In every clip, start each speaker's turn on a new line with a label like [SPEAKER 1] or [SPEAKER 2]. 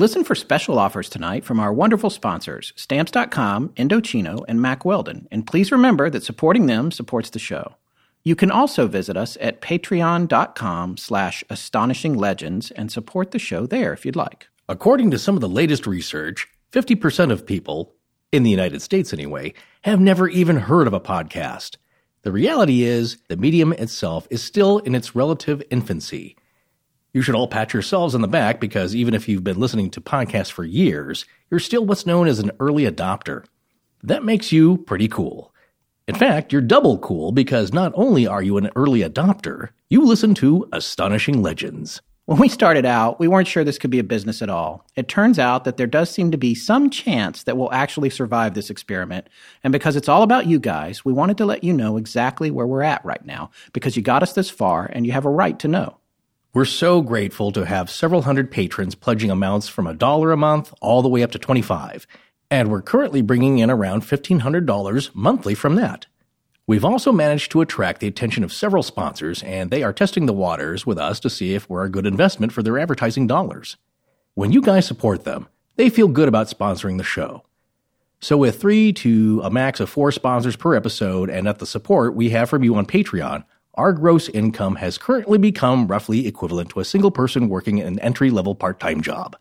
[SPEAKER 1] Listen for special offers tonight from our wonderful sponsors, Stamps.com, Indochino, and Mack Weldon. And please remember that supporting them supports the show. You can also visit us at patreon.com slash astonishinglegends and support the show there if you'd like.
[SPEAKER 2] According to some of the latest research, 50% of people, in the United States anyway, have never even heard of a podcast. The reality is, the medium itself is still in its relative infancy. You should all pat yourselves on the back because even if you've been listening to podcasts for years, you're still what's known as an early adopter. That makes you pretty cool. In fact, you're double cool because not only are you an early adopter, you listen to Astonishing Legends.
[SPEAKER 1] When we started out, we weren't sure this could be a business at all. It turns out that there does seem to be some chance that we'll actually survive this experiment. And because it's all about you guys, we wanted to let you know exactly where we're at right now because you got us this far and you have a right to know.
[SPEAKER 2] We're so grateful to have several hundred patrons pledging amounts from a dollar a month all the way up to 25, and we're currently bringing in around $1,500 monthly from that. We've also managed to attract the attention of several sponsors, and they are testing the waters with us to see if we're a good investment for their advertising dollars. When you guys support them, they feel good about sponsoring the show. So, with three to a max of four sponsors per episode, and at the support we have from you on Patreon, our gross income has currently become roughly equivalent to a single person working an entry level part time job.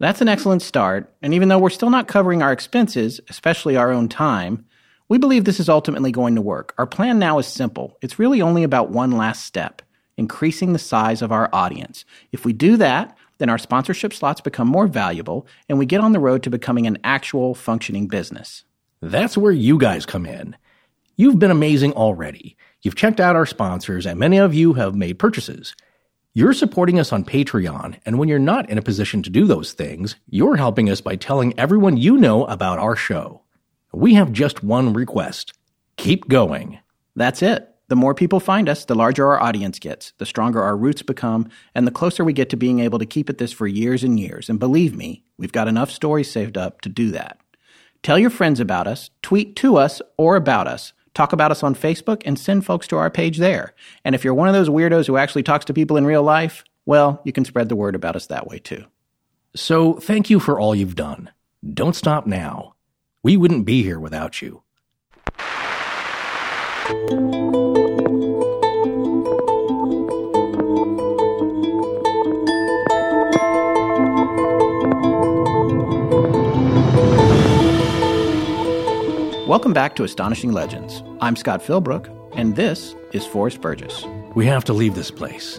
[SPEAKER 1] That's an excellent start, and even though we're still not covering our expenses, especially our own time, we believe this is ultimately going to work. Our plan now is simple. It's really only about one last step increasing the size of our audience. If we do that, then our sponsorship slots become more valuable and we get on the road to becoming an actual functioning business.
[SPEAKER 2] That's where you guys come in. You've been amazing already. You've checked out our sponsors, and many of you have made purchases. You're supporting us on Patreon, and when you're not in a position to do those things, you're helping us by telling everyone you know about our show. We have just one request keep going.
[SPEAKER 1] That's it. The more people find us, the larger our audience gets, the stronger our roots become, and the closer we get to being able to keep at this for years and years. And believe me, we've got enough stories saved up to do that. Tell your friends about us, tweet to us or about us. Talk about us on Facebook and send folks to our page there. And if you're one of those weirdos who actually talks to people in real life, well, you can spread the word about us that way too.
[SPEAKER 2] So thank you for all you've done. Don't stop now. We wouldn't be here without you.
[SPEAKER 1] Welcome back to Astonishing Legends. I'm Scott Philbrook, and this is Forrest Burgess.
[SPEAKER 2] We have to leave this place.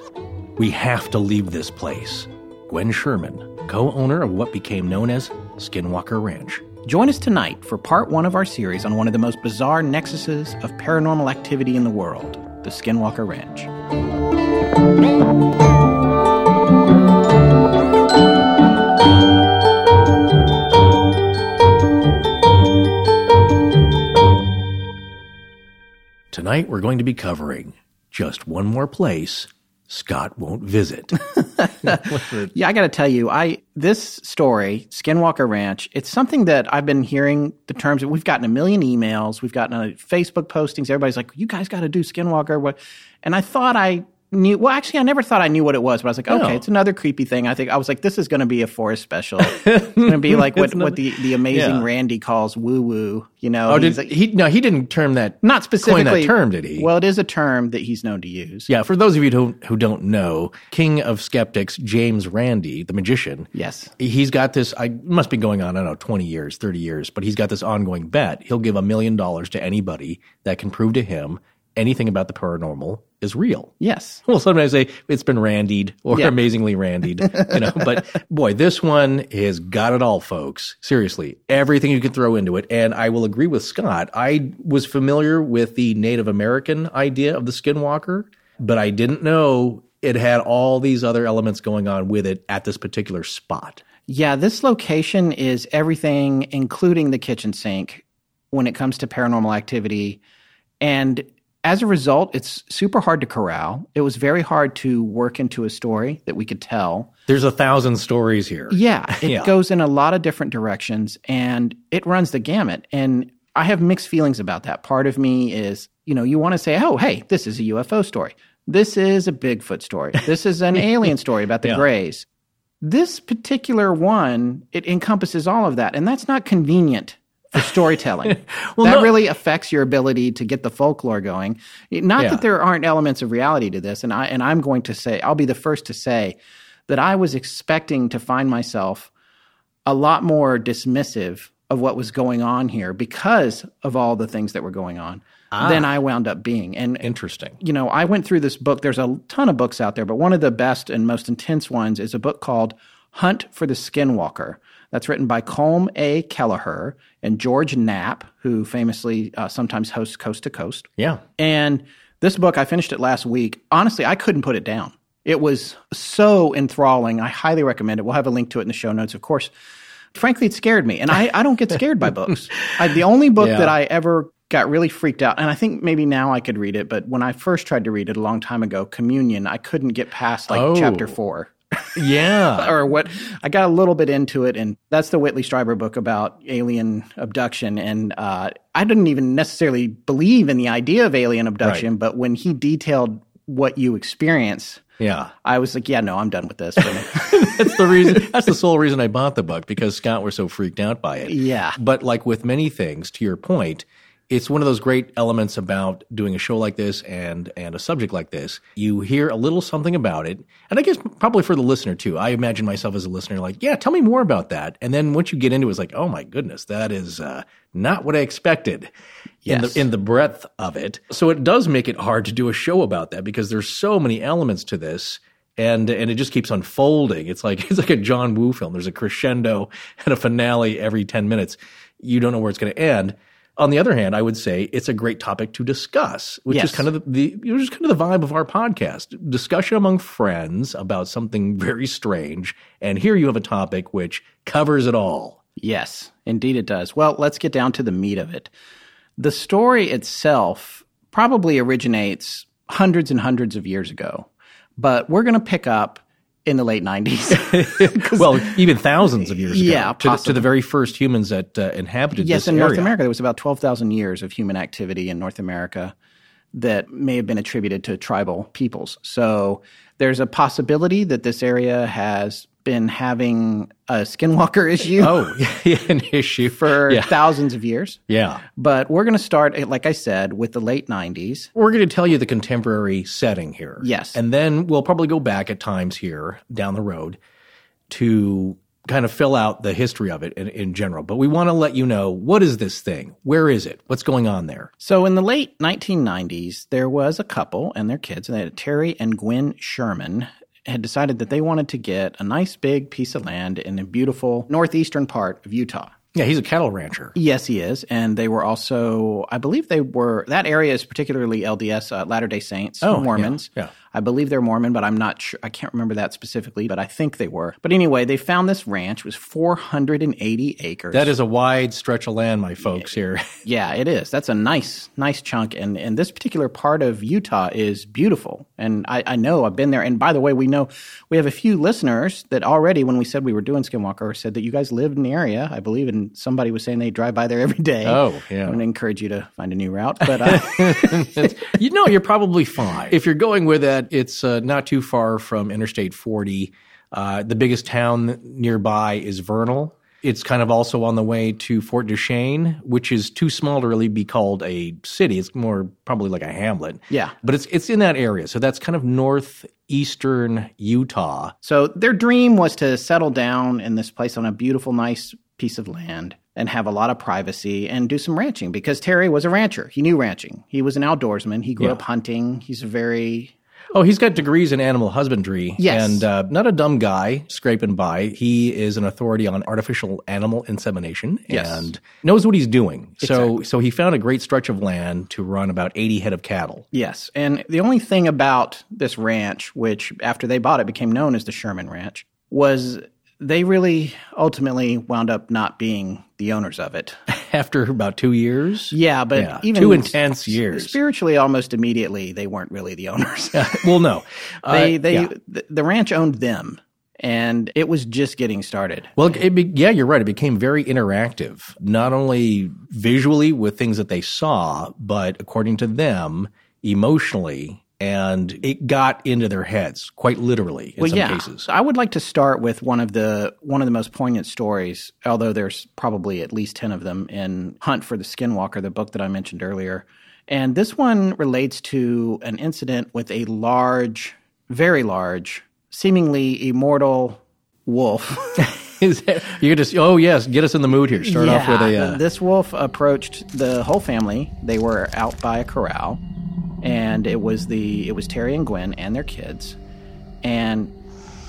[SPEAKER 2] We have to leave this place. Gwen Sherman, co owner of what became known as Skinwalker Ranch.
[SPEAKER 1] Join us tonight for part one of our series on one of the most bizarre nexuses of paranormal activity in the world the Skinwalker Ranch.
[SPEAKER 2] Tonight we're going to be covering just one more place Scott won't visit.
[SPEAKER 1] yeah, I got to tell you, I this story, Skinwalker Ranch, it's something that I've been hearing the terms. We've gotten a million emails, we've gotten Facebook postings. Everybody's like, "You guys got to do Skinwalker." What? And I thought I knew. Well, actually, I never thought I knew what it was, but I was like, okay,
[SPEAKER 2] No.
[SPEAKER 1] it's another creepy thing. I think I was like, this is going to be a Forrest special. it's going to be like what,
[SPEAKER 2] another-
[SPEAKER 1] what the, the amazing
[SPEAKER 2] Yeah.
[SPEAKER 1] Randi calls woo woo. You know,
[SPEAKER 2] Oh, did
[SPEAKER 1] like-
[SPEAKER 2] he? No, he didn't term that.
[SPEAKER 1] not
[SPEAKER 2] coin
[SPEAKER 1] specifically
[SPEAKER 2] that term, did he?
[SPEAKER 1] Well, it is a term that he's known to use.
[SPEAKER 2] yeah. For those of you who who don't know, King of Skeptics James Randi, the magician.
[SPEAKER 1] Yes.
[SPEAKER 2] He's got this. I must be going on. I don't know, twenty years, thirty years, but he's got this ongoing bet. He'll give a million dollars to anybody that can prove to him anything about the paranormal is real.
[SPEAKER 1] Yes.
[SPEAKER 2] Well, sometimes they it's been randied or
[SPEAKER 1] Yeah.
[SPEAKER 2] amazingly randied, you know. But boy, this one has got it all, folks. Seriously, everything you can throw into it. And I will agree with Scott. I was familiar with the Native American idea of the Skinwalker, but I didn't know it had all these other elements going on with it at this particular spot.
[SPEAKER 1] Yeah, this location is everything, including the kitchen sink, when it comes to paranormal activity. And as a result, it's super hard to corral. It was very hard to work into a story that we could tell.
[SPEAKER 2] There's a thousand stories here.
[SPEAKER 1] Yeah, it
[SPEAKER 2] Yeah.
[SPEAKER 1] goes in a lot of different directions and it runs the gamut. And I have mixed feelings about that. Part of me is, you know, you want to say, oh, hey, this is a UFO story. This is a Bigfoot story. This is an alien story about the
[SPEAKER 2] Yeah.
[SPEAKER 1] Greys. This particular one, it encompasses all of that. And that's not convenient for storytelling.
[SPEAKER 2] Well,
[SPEAKER 1] that
[SPEAKER 2] no-
[SPEAKER 1] really affects your ability to get the folklore going. Not
[SPEAKER 2] Yeah.
[SPEAKER 1] that there aren't elements of reality to this, and I and I'm going to say I'll be the first to say that I was expecting to find myself a lot more dismissive of what was going on here because of all the things that were going on ah. than I wound up being. And
[SPEAKER 2] Interesting.
[SPEAKER 1] you know, I went through this book. There's a ton of books out there, but one of the best and most intense ones is a book called Hunt for the Skinwalker. That's written by Colm A. Kelleher and George Knapp, who famously uh, sometimes hosts Coast to Coast.
[SPEAKER 2] Yeah.
[SPEAKER 1] And this book, I finished it last week. Honestly, I couldn't put it down. It was so enthralling. I highly recommend it. We'll have a link to it in the show notes, of course. Frankly, it scared me. And I, I don't get scared by books. I, the only book
[SPEAKER 2] Yeah.
[SPEAKER 1] that I ever got really freaked out, and I think maybe now I could read it, but when I first tried to read it a long time ago, Communion, I couldn't get past like
[SPEAKER 2] Oh.
[SPEAKER 1] chapter four
[SPEAKER 2] Yeah.
[SPEAKER 1] or what I got a little bit into it, and that's the Whitley Strieber book about alien abduction. And uh, I didn't even necessarily believe in the idea of alien abduction, but when he detailed what you experience,
[SPEAKER 2] yeah.
[SPEAKER 1] I was like, yeah, no, I'm done with this.
[SPEAKER 2] That's the reason. That's the sole reason I bought the book because Scott was so freaked out by it.
[SPEAKER 1] Yeah.
[SPEAKER 2] But like with many things, to your point, it's one of those great elements about doing a show like this and and a subject like this. You hear a little something about it, and I guess probably for the listener too. I imagine myself as a listener, like, yeah, tell me more about that. And then once you get into it, it's like, oh my goodness, that is uh, not what I expected. In the in the breadth of it, so it does make it hard to do a show about that because there's so many elements to this and and it just keeps unfolding. It's like it's like a John Woo film. There's a crescendo and a finale every ten minutes. You don't know where it's going to end. On the other hand, I would say it's a great topic to discuss, which is kind of the, you know, kind of the vibe of our podcast. Discussion among friends about something very strange, and here you have a topic which covers it all.
[SPEAKER 1] yes, indeed it does. Well, let's get down to the meat of it. The story itself probably originates hundreds and hundreds of years ago, but we're going to pick up in the late 90s.
[SPEAKER 2] Well, even thousands of years ago,
[SPEAKER 1] Yeah,
[SPEAKER 2] to, the, to the very first humans that uh, inhabited
[SPEAKER 1] Yes, in North. America, there was about 12,000 years of human activity in North America that may have been attributed to tribal peoples. So there's a possibility that this area has been having a skinwalker issue
[SPEAKER 2] Oh, yeah, an issue
[SPEAKER 1] for
[SPEAKER 2] yeah.
[SPEAKER 1] thousands of years.
[SPEAKER 2] yeah.
[SPEAKER 1] But we're going to start, eh, like I said, with the late 90s.
[SPEAKER 2] We're going to tell you the contemporary setting here.
[SPEAKER 1] Yes.
[SPEAKER 2] And then we'll probably go back at times here down the road to kind of fill out the history of it in, in general. But we want to let you know what is this thing? Where is it? What's going on there?
[SPEAKER 1] So in the late 1990s, there was a couple and their kids, and they had Terry and Gwen Sherman had decided that they wanted to get a nice big piece of land in a beautiful northeastern part of Utah.
[SPEAKER 2] Yeah, he's a cattle rancher.
[SPEAKER 1] Yes, he is. And they were also, I believe they were, that area is particularly LDS, uh, Latter day Saints,
[SPEAKER 2] Oh,
[SPEAKER 1] Mormons.
[SPEAKER 2] yeah, yeah.
[SPEAKER 1] I believe they're Mormon, but I'm not sure. I can't remember that specifically, but I think they were. But anyway, they found this ranch. It was 480 acres.
[SPEAKER 2] That is a wide stretch of land, my folks here.
[SPEAKER 1] Yeah, it is. That's a nice, nice chunk. And and this particular part of Utah is beautiful. And I, I know I've been there. And by the way, we know we have a few listeners that already, when we said we were doing Skinwalker, said that you guys lived in the area. I believe, and somebody was saying they drive by there every day.
[SPEAKER 2] Oh, yeah.
[SPEAKER 1] I'm going to encourage you to find a new route. But uh,
[SPEAKER 2] you know, you're probably fine. If you're going with that that it's uh, not too far from Interstate 40. Uh, the biggest town nearby is Vernal. It's kind of also on the way to Fort Duchesne, which is too small to really be called a city. It's more probably like a hamlet.
[SPEAKER 1] Yeah.
[SPEAKER 2] But it's it's in that area. So that's kind of northeastern Utah.
[SPEAKER 1] So their dream was to settle down in this place on a beautiful, nice piece of land and have a lot of privacy and do some ranching because Terry was a rancher. He knew ranching. He was an outdoorsman. He grew
[SPEAKER 2] Yeah.
[SPEAKER 1] up hunting. He's a very
[SPEAKER 2] Oh, he's got degrees in animal husbandry.
[SPEAKER 1] Yes.
[SPEAKER 2] And uh, not a dumb guy scraping by. He is an authority on artificial animal insemination
[SPEAKER 1] Yes.
[SPEAKER 2] and knows what he's doing. So, so he found a great stretch of land to run about 80 head of cattle.
[SPEAKER 1] Yes. And the only thing about this ranch, which after they bought it became known as the Sherman Ranch, was they really ultimately wound up not being the owners of it.
[SPEAKER 2] After about two years.
[SPEAKER 1] Yeah, but
[SPEAKER 2] Yeah,
[SPEAKER 1] even
[SPEAKER 2] two intense years.
[SPEAKER 1] Spiritually, almost immediately, they weren't really the owners.
[SPEAKER 2] well, no. Uh,
[SPEAKER 1] they, they,
[SPEAKER 2] yeah.
[SPEAKER 1] the, the ranch owned them, and it was just getting started.
[SPEAKER 2] Well, it be, yeah, you're right. It became very interactive, not only visually with things that they saw, but according to them, emotionally. And it got into their heads, quite literally in
[SPEAKER 1] well,
[SPEAKER 2] some
[SPEAKER 1] yeah.
[SPEAKER 2] cases.
[SPEAKER 1] I would like to start with one of the one of the most poignant stories, although there's probably at least ten of them in Hunt for the Skinwalker, the book that I mentioned earlier. And this one relates to an incident with a large, very large, seemingly immortal wolf.
[SPEAKER 2] That, you just oh yes, get us in the mood here. Start off with a uh,
[SPEAKER 1] this wolf approached the whole family. They were out by a corral, and it was the it was Terry and Gwen and their kids, and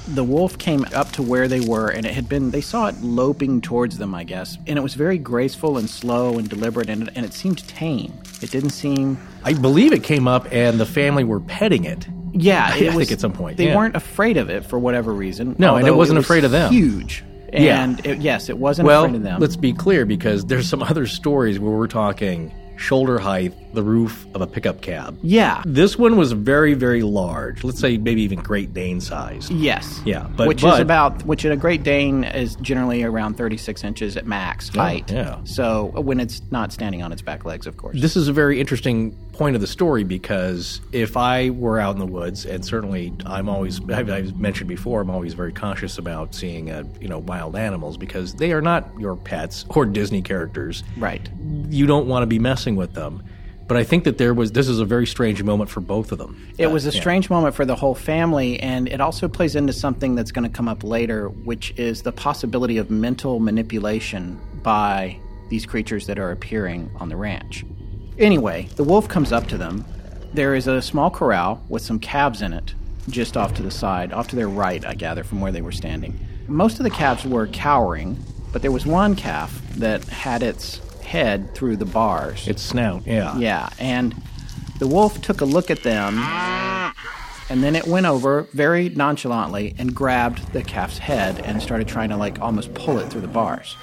[SPEAKER 1] the wolf came up to where they were, and it had been they saw it loping towards them, I guess, and it was very graceful and slow and deliberate, and and it seemed tame. It didn't seem
[SPEAKER 2] I believe it came up and the family were petting it.
[SPEAKER 1] yeah. It
[SPEAKER 2] I
[SPEAKER 1] was,
[SPEAKER 2] think at some point,
[SPEAKER 1] they
[SPEAKER 2] yeah.
[SPEAKER 1] weren't afraid of it for whatever reason.
[SPEAKER 2] No, and it wasn't
[SPEAKER 1] was
[SPEAKER 2] afraid of them.
[SPEAKER 1] Huge,
[SPEAKER 2] Yeah.
[SPEAKER 1] and it, yes, it wasn't
[SPEAKER 2] Well,
[SPEAKER 1] afraid of them.
[SPEAKER 2] let's be clear because there's some other stories where we're talking shoulder height, the roof of a pickup cab.
[SPEAKER 1] yeah,
[SPEAKER 2] This one was very, very large. Let's say maybe even Great Dane size.
[SPEAKER 1] Yes.
[SPEAKER 2] Yeah, but-
[SPEAKER 1] which
[SPEAKER 2] but-
[SPEAKER 1] is about which in a Great Dane is generally around 36 inches at max height.
[SPEAKER 2] Yeah.
[SPEAKER 1] So when it's not standing on its back legs, of course.
[SPEAKER 2] This is a very interesting point of the story because if I were out in the woods, and certainly I'm always, I've, I've mentioned before, I'm always very conscious about seeing, uh, you know, wild animals because they are not your pets or Disney characters.
[SPEAKER 1] right.
[SPEAKER 2] You don't want to be messing with them. But I think that there was, this is a very strange moment for both of them.
[SPEAKER 1] It
[SPEAKER 2] Uh,
[SPEAKER 1] was a
[SPEAKER 2] yeah.
[SPEAKER 1] strange moment for the whole family, and it also plays into something that's going to come up later, which is the possibility of mental manipulation by these creatures that are appearing on the ranch. Anyway, the wolf comes up to them. There is a small corral with some calves in it, just off to the side, off to their right, I gather, from where they were standing. Most of the calves were cowering, but there was one calf that had its head through the bars.
[SPEAKER 2] It's snout, yeah.
[SPEAKER 1] Yeah, and the wolf took a look at them, and then it went over very nonchalantly and grabbed the calf's head and started trying to like almost pull it through the bars.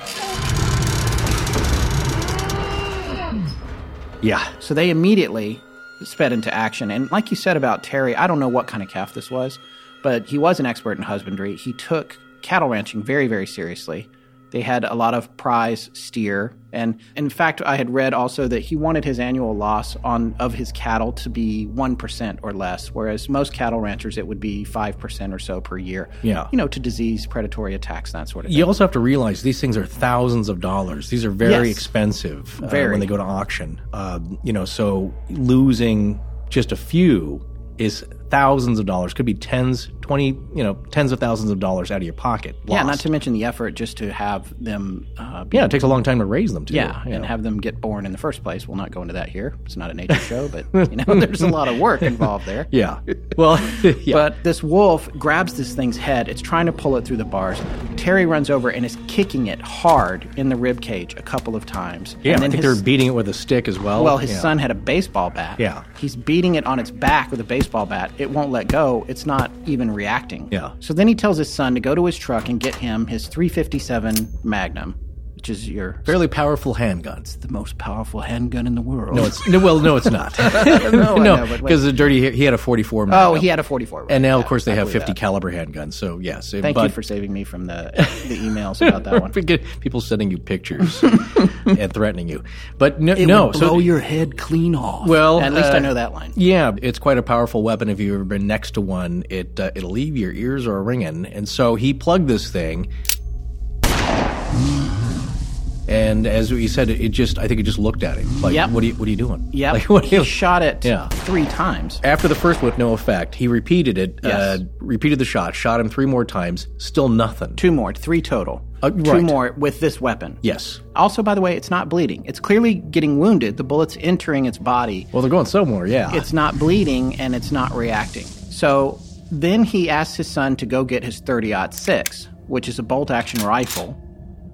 [SPEAKER 2] Yeah.
[SPEAKER 1] So they immediately sped into action. And like you said about Terry, I don't know what kind of calf this was, but he was an expert in husbandry. He took cattle ranching very, very seriously. They had a lot of prize steer, and in fact, I had read also that he wanted his annual loss on of his cattle to be one percent or less, whereas most cattle ranchers it would be five percent or so per year.
[SPEAKER 2] Yeah.
[SPEAKER 1] you know, to disease, predatory attacks, that sort of thing.
[SPEAKER 2] You also have to realize these things are thousands of dollars. These are very
[SPEAKER 1] Yes.
[SPEAKER 2] expensive uh,
[SPEAKER 1] Very.
[SPEAKER 2] when they go to auction. Um, you know, so losing just a few is thousands of dollars. Could be tens, twenty, you know, tens of thousands of dollars out of your pocket.
[SPEAKER 1] Yeah, not to mention the effort just to have them. Uh,
[SPEAKER 2] yeah, it takes a long time to raise them too.
[SPEAKER 1] Yeah, and
[SPEAKER 2] know.
[SPEAKER 1] have them get born in the first place. We'll not go into that here. It's not a nature show, but you know, there's a lot of work involved there.
[SPEAKER 2] yeah. Well, yeah.
[SPEAKER 1] But this wolf grabs this thing's head. It's trying to pull it through the bars. Terry runs over and is kicking it hard in the rib cage a couple of times.
[SPEAKER 2] yeah,
[SPEAKER 1] and
[SPEAKER 2] I
[SPEAKER 1] then
[SPEAKER 2] think
[SPEAKER 1] his,
[SPEAKER 2] they're beating it with a stick as well.
[SPEAKER 1] well, his
[SPEAKER 2] Yeah.
[SPEAKER 1] son had a baseball bat.
[SPEAKER 2] Yeah.
[SPEAKER 1] He's beating it on its back with a baseball bat. It won't let go. It's not even reacting.
[SPEAKER 2] Yeah.
[SPEAKER 1] So then he tells his son to go to his truck and get him his 357 Magnum which is your
[SPEAKER 2] Fairly powerful handguns.
[SPEAKER 1] the most powerful handgun in the world.
[SPEAKER 2] No, it's no, well, no, it's not.
[SPEAKER 1] no, I know, but wait.
[SPEAKER 2] because the Dirty Harry had a 44.
[SPEAKER 1] Oh, he had a 44. right.
[SPEAKER 2] and now,
[SPEAKER 1] Yeah,
[SPEAKER 2] of course, they
[SPEAKER 1] I
[SPEAKER 2] have
[SPEAKER 1] believe
[SPEAKER 2] 50
[SPEAKER 1] that.
[SPEAKER 2] caliber handguns. So yes,
[SPEAKER 1] Thank
[SPEAKER 2] but,
[SPEAKER 1] you for saving me from the the emails about that one.
[SPEAKER 2] People sending you pictures and threatening you. But no,
[SPEAKER 1] It
[SPEAKER 2] no.
[SPEAKER 1] would
[SPEAKER 2] so
[SPEAKER 1] blow your head clean off.
[SPEAKER 2] Well,
[SPEAKER 1] at least
[SPEAKER 2] uh,
[SPEAKER 1] I know that line.
[SPEAKER 2] Yeah, it's quite a powerful weapon. If you've ever been next to one, it uh, it'll leave your ears are ringing. And so he plugged this thing, and as he said, it, just I think it just looked at him like,
[SPEAKER 1] Yep.
[SPEAKER 2] "What are you What are you doing?"
[SPEAKER 1] Yep.
[SPEAKER 2] Like, what
[SPEAKER 1] he shot it
[SPEAKER 2] Yeah.
[SPEAKER 1] three times.
[SPEAKER 2] After the first with no effect, he repeated it. Uh,
[SPEAKER 1] Yes.
[SPEAKER 2] repeated the shot. Shot him three more times. Still nothing.
[SPEAKER 1] Two more, three total.
[SPEAKER 2] Uh,
[SPEAKER 1] Two
[SPEAKER 2] right.
[SPEAKER 1] more with this weapon.
[SPEAKER 2] Yes.
[SPEAKER 1] Also, by the way, it's not bleeding. It's clearly getting wounded. The bullet's entering its body.
[SPEAKER 2] Well, they're going somewhere. Yeah.
[SPEAKER 1] It's not bleeding and it's not reacting. So then he asks his son to go get his 30 6, which is a bolt action rifle.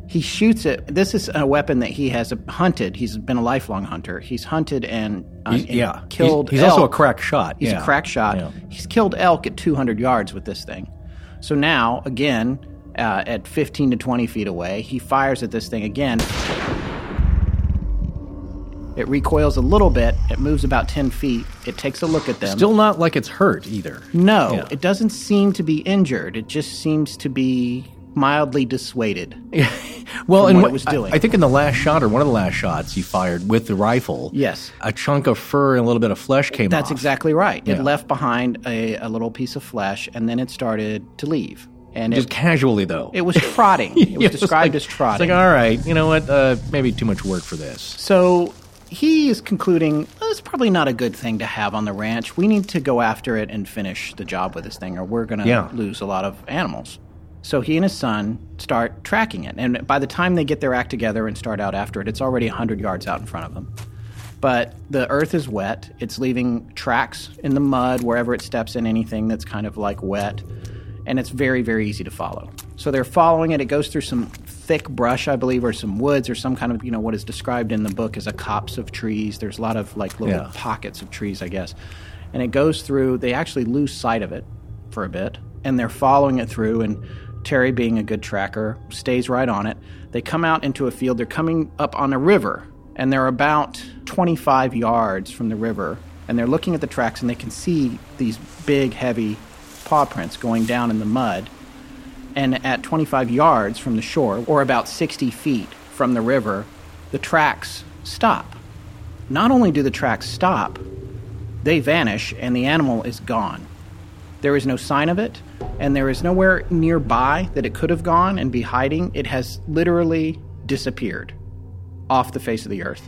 [SPEAKER 1] He shoots it. This is a weapon that he has hunted. He's been a lifelong hunter. He's hunted and, uh,
[SPEAKER 2] He's-
[SPEAKER 1] and
[SPEAKER 2] yeah.
[SPEAKER 1] killed.
[SPEAKER 2] He's, he's also a crack shot.
[SPEAKER 1] He's
[SPEAKER 2] yeah.
[SPEAKER 1] a crack shot.
[SPEAKER 2] Yeah.
[SPEAKER 1] He's killed elk at 200 yards with this thing. So now, again, uh, at 15 to 20 feet away, he fires at this thing again. It recoils a little bit. It moves about 10 feet. It takes a look at them.
[SPEAKER 2] Still not like it's hurt either.
[SPEAKER 1] no,
[SPEAKER 2] Yeah.
[SPEAKER 1] it doesn't seem to be injured. It just seems to be mildly dissuaded.
[SPEAKER 2] well,
[SPEAKER 1] from
[SPEAKER 2] and
[SPEAKER 1] what
[SPEAKER 2] what-
[SPEAKER 1] it was
[SPEAKER 2] I-
[SPEAKER 1] doing.
[SPEAKER 2] I, think in the last shot or one of the last shots he fired with the rifle.
[SPEAKER 1] Yes.
[SPEAKER 2] a chunk of fur and a little bit of flesh came
[SPEAKER 1] That's
[SPEAKER 2] off.
[SPEAKER 1] exactly right. It left behind a, a little piece of flesh, and then it started to leave. And
[SPEAKER 2] Just
[SPEAKER 1] it,
[SPEAKER 2] casually though.
[SPEAKER 1] it was trotting. It was
[SPEAKER 2] Yeah,
[SPEAKER 1] described
[SPEAKER 2] like-
[SPEAKER 1] as trotting.
[SPEAKER 2] It's like, all right, you know what? Uh, maybe too much work for this.
[SPEAKER 1] So he is concluding "Oh, it's probably not a good thing to have on the ranch. We need to go after it and finish the job with this thing, or we're going to
[SPEAKER 2] Yeah.
[SPEAKER 1] lose a lot of animals. So he and his son start tracking it. And by the time they get their act together and start out after it, it's already 100 yards out in front of them. But the earth is wet. It's leaving tracks in the mud wherever it steps in anything that's kind of like wet. And it's very, very easy to follow. So they're following it. It goes through some thick brush, I believe, or some woods or some kind of, you know, what is described in the book as a copse of trees. There's a lot of like little
[SPEAKER 2] Yeah.
[SPEAKER 1] pockets of trees, I guess. And it goes through, they actually lose sight of it for a bit. And they're following it through. And Terry, being a good tracker, stays right on it. They come out into a field. They're coming up on a river. And they're about 25 yards from the river. And they're looking at the tracks and they can see these big, heavy paw prints going down in the mud. And at 25 yards from the shore, or about 60 feet from the river, the tracks stop. Not only do the tracks stop, they vanish and the animal is gone. There is no sign of it, and there is nowhere nearby that it could have gone and be hiding. It has literally disappeared off the face of the earth.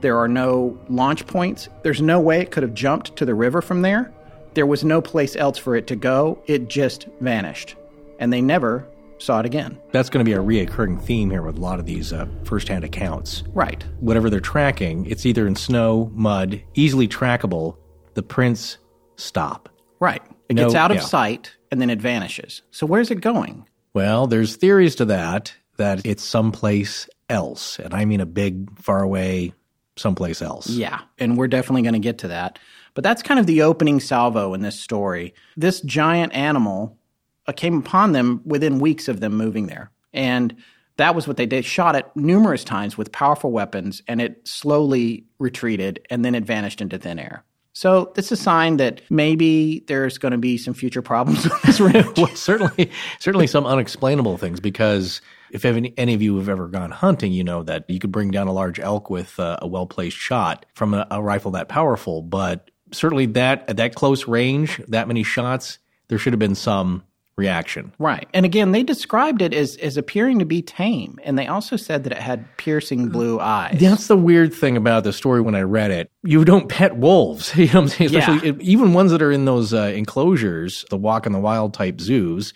[SPEAKER 1] There are no launch points. There's no way it could have jumped to the river from there. There was no place else for it to go. It just vanished. And they never saw it again.
[SPEAKER 2] That's going to be a reoccurring theme here with a lot of these uh, firsthand accounts.
[SPEAKER 1] Right.
[SPEAKER 2] Whatever they're tracking, it's either in snow, mud, easily trackable. The prints stop.
[SPEAKER 1] Right. It
[SPEAKER 2] No-
[SPEAKER 1] gets out of
[SPEAKER 2] yeah.
[SPEAKER 1] sight and then it vanishes. So where's it going?
[SPEAKER 2] Well, there's theories to that that it's someplace else, and I mean a big, far away, someplace else.
[SPEAKER 1] Yeah, and we're definitely going to get to that. But that's kind of the opening salvo in this story. This giant animal uh, came upon them within weeks of them moving there. And that was what they did. Shot it numerous times with powerful weapons, and it slowly retreated, and then it vanished into thin air. So this is a sign that maybe there's going to be some future problems with this ranch.
[SPEAKER 2] Well, certainly, certainly some unexplainable things because if any, any of you have ever gone hunting, you know that you could bring down a large elk with uh, a well placed shot from a, a rifle that powerful, but certainly that at that close range, that many shots, there should have been some reaction.
[SPEAKER 1] Right. And again, they described it as, as appearing to be tame. And they also said that it had piercing blue eyes.
[SPEAKER 2] That's the weird thing about the story when I read it. You don't pet wolves, you know what I'm saying? Especially
[SPEAKER 1] Yeah.
[SPEAKER 2] even ones that are in those uh, enclosures, the walk in the wild type zoos.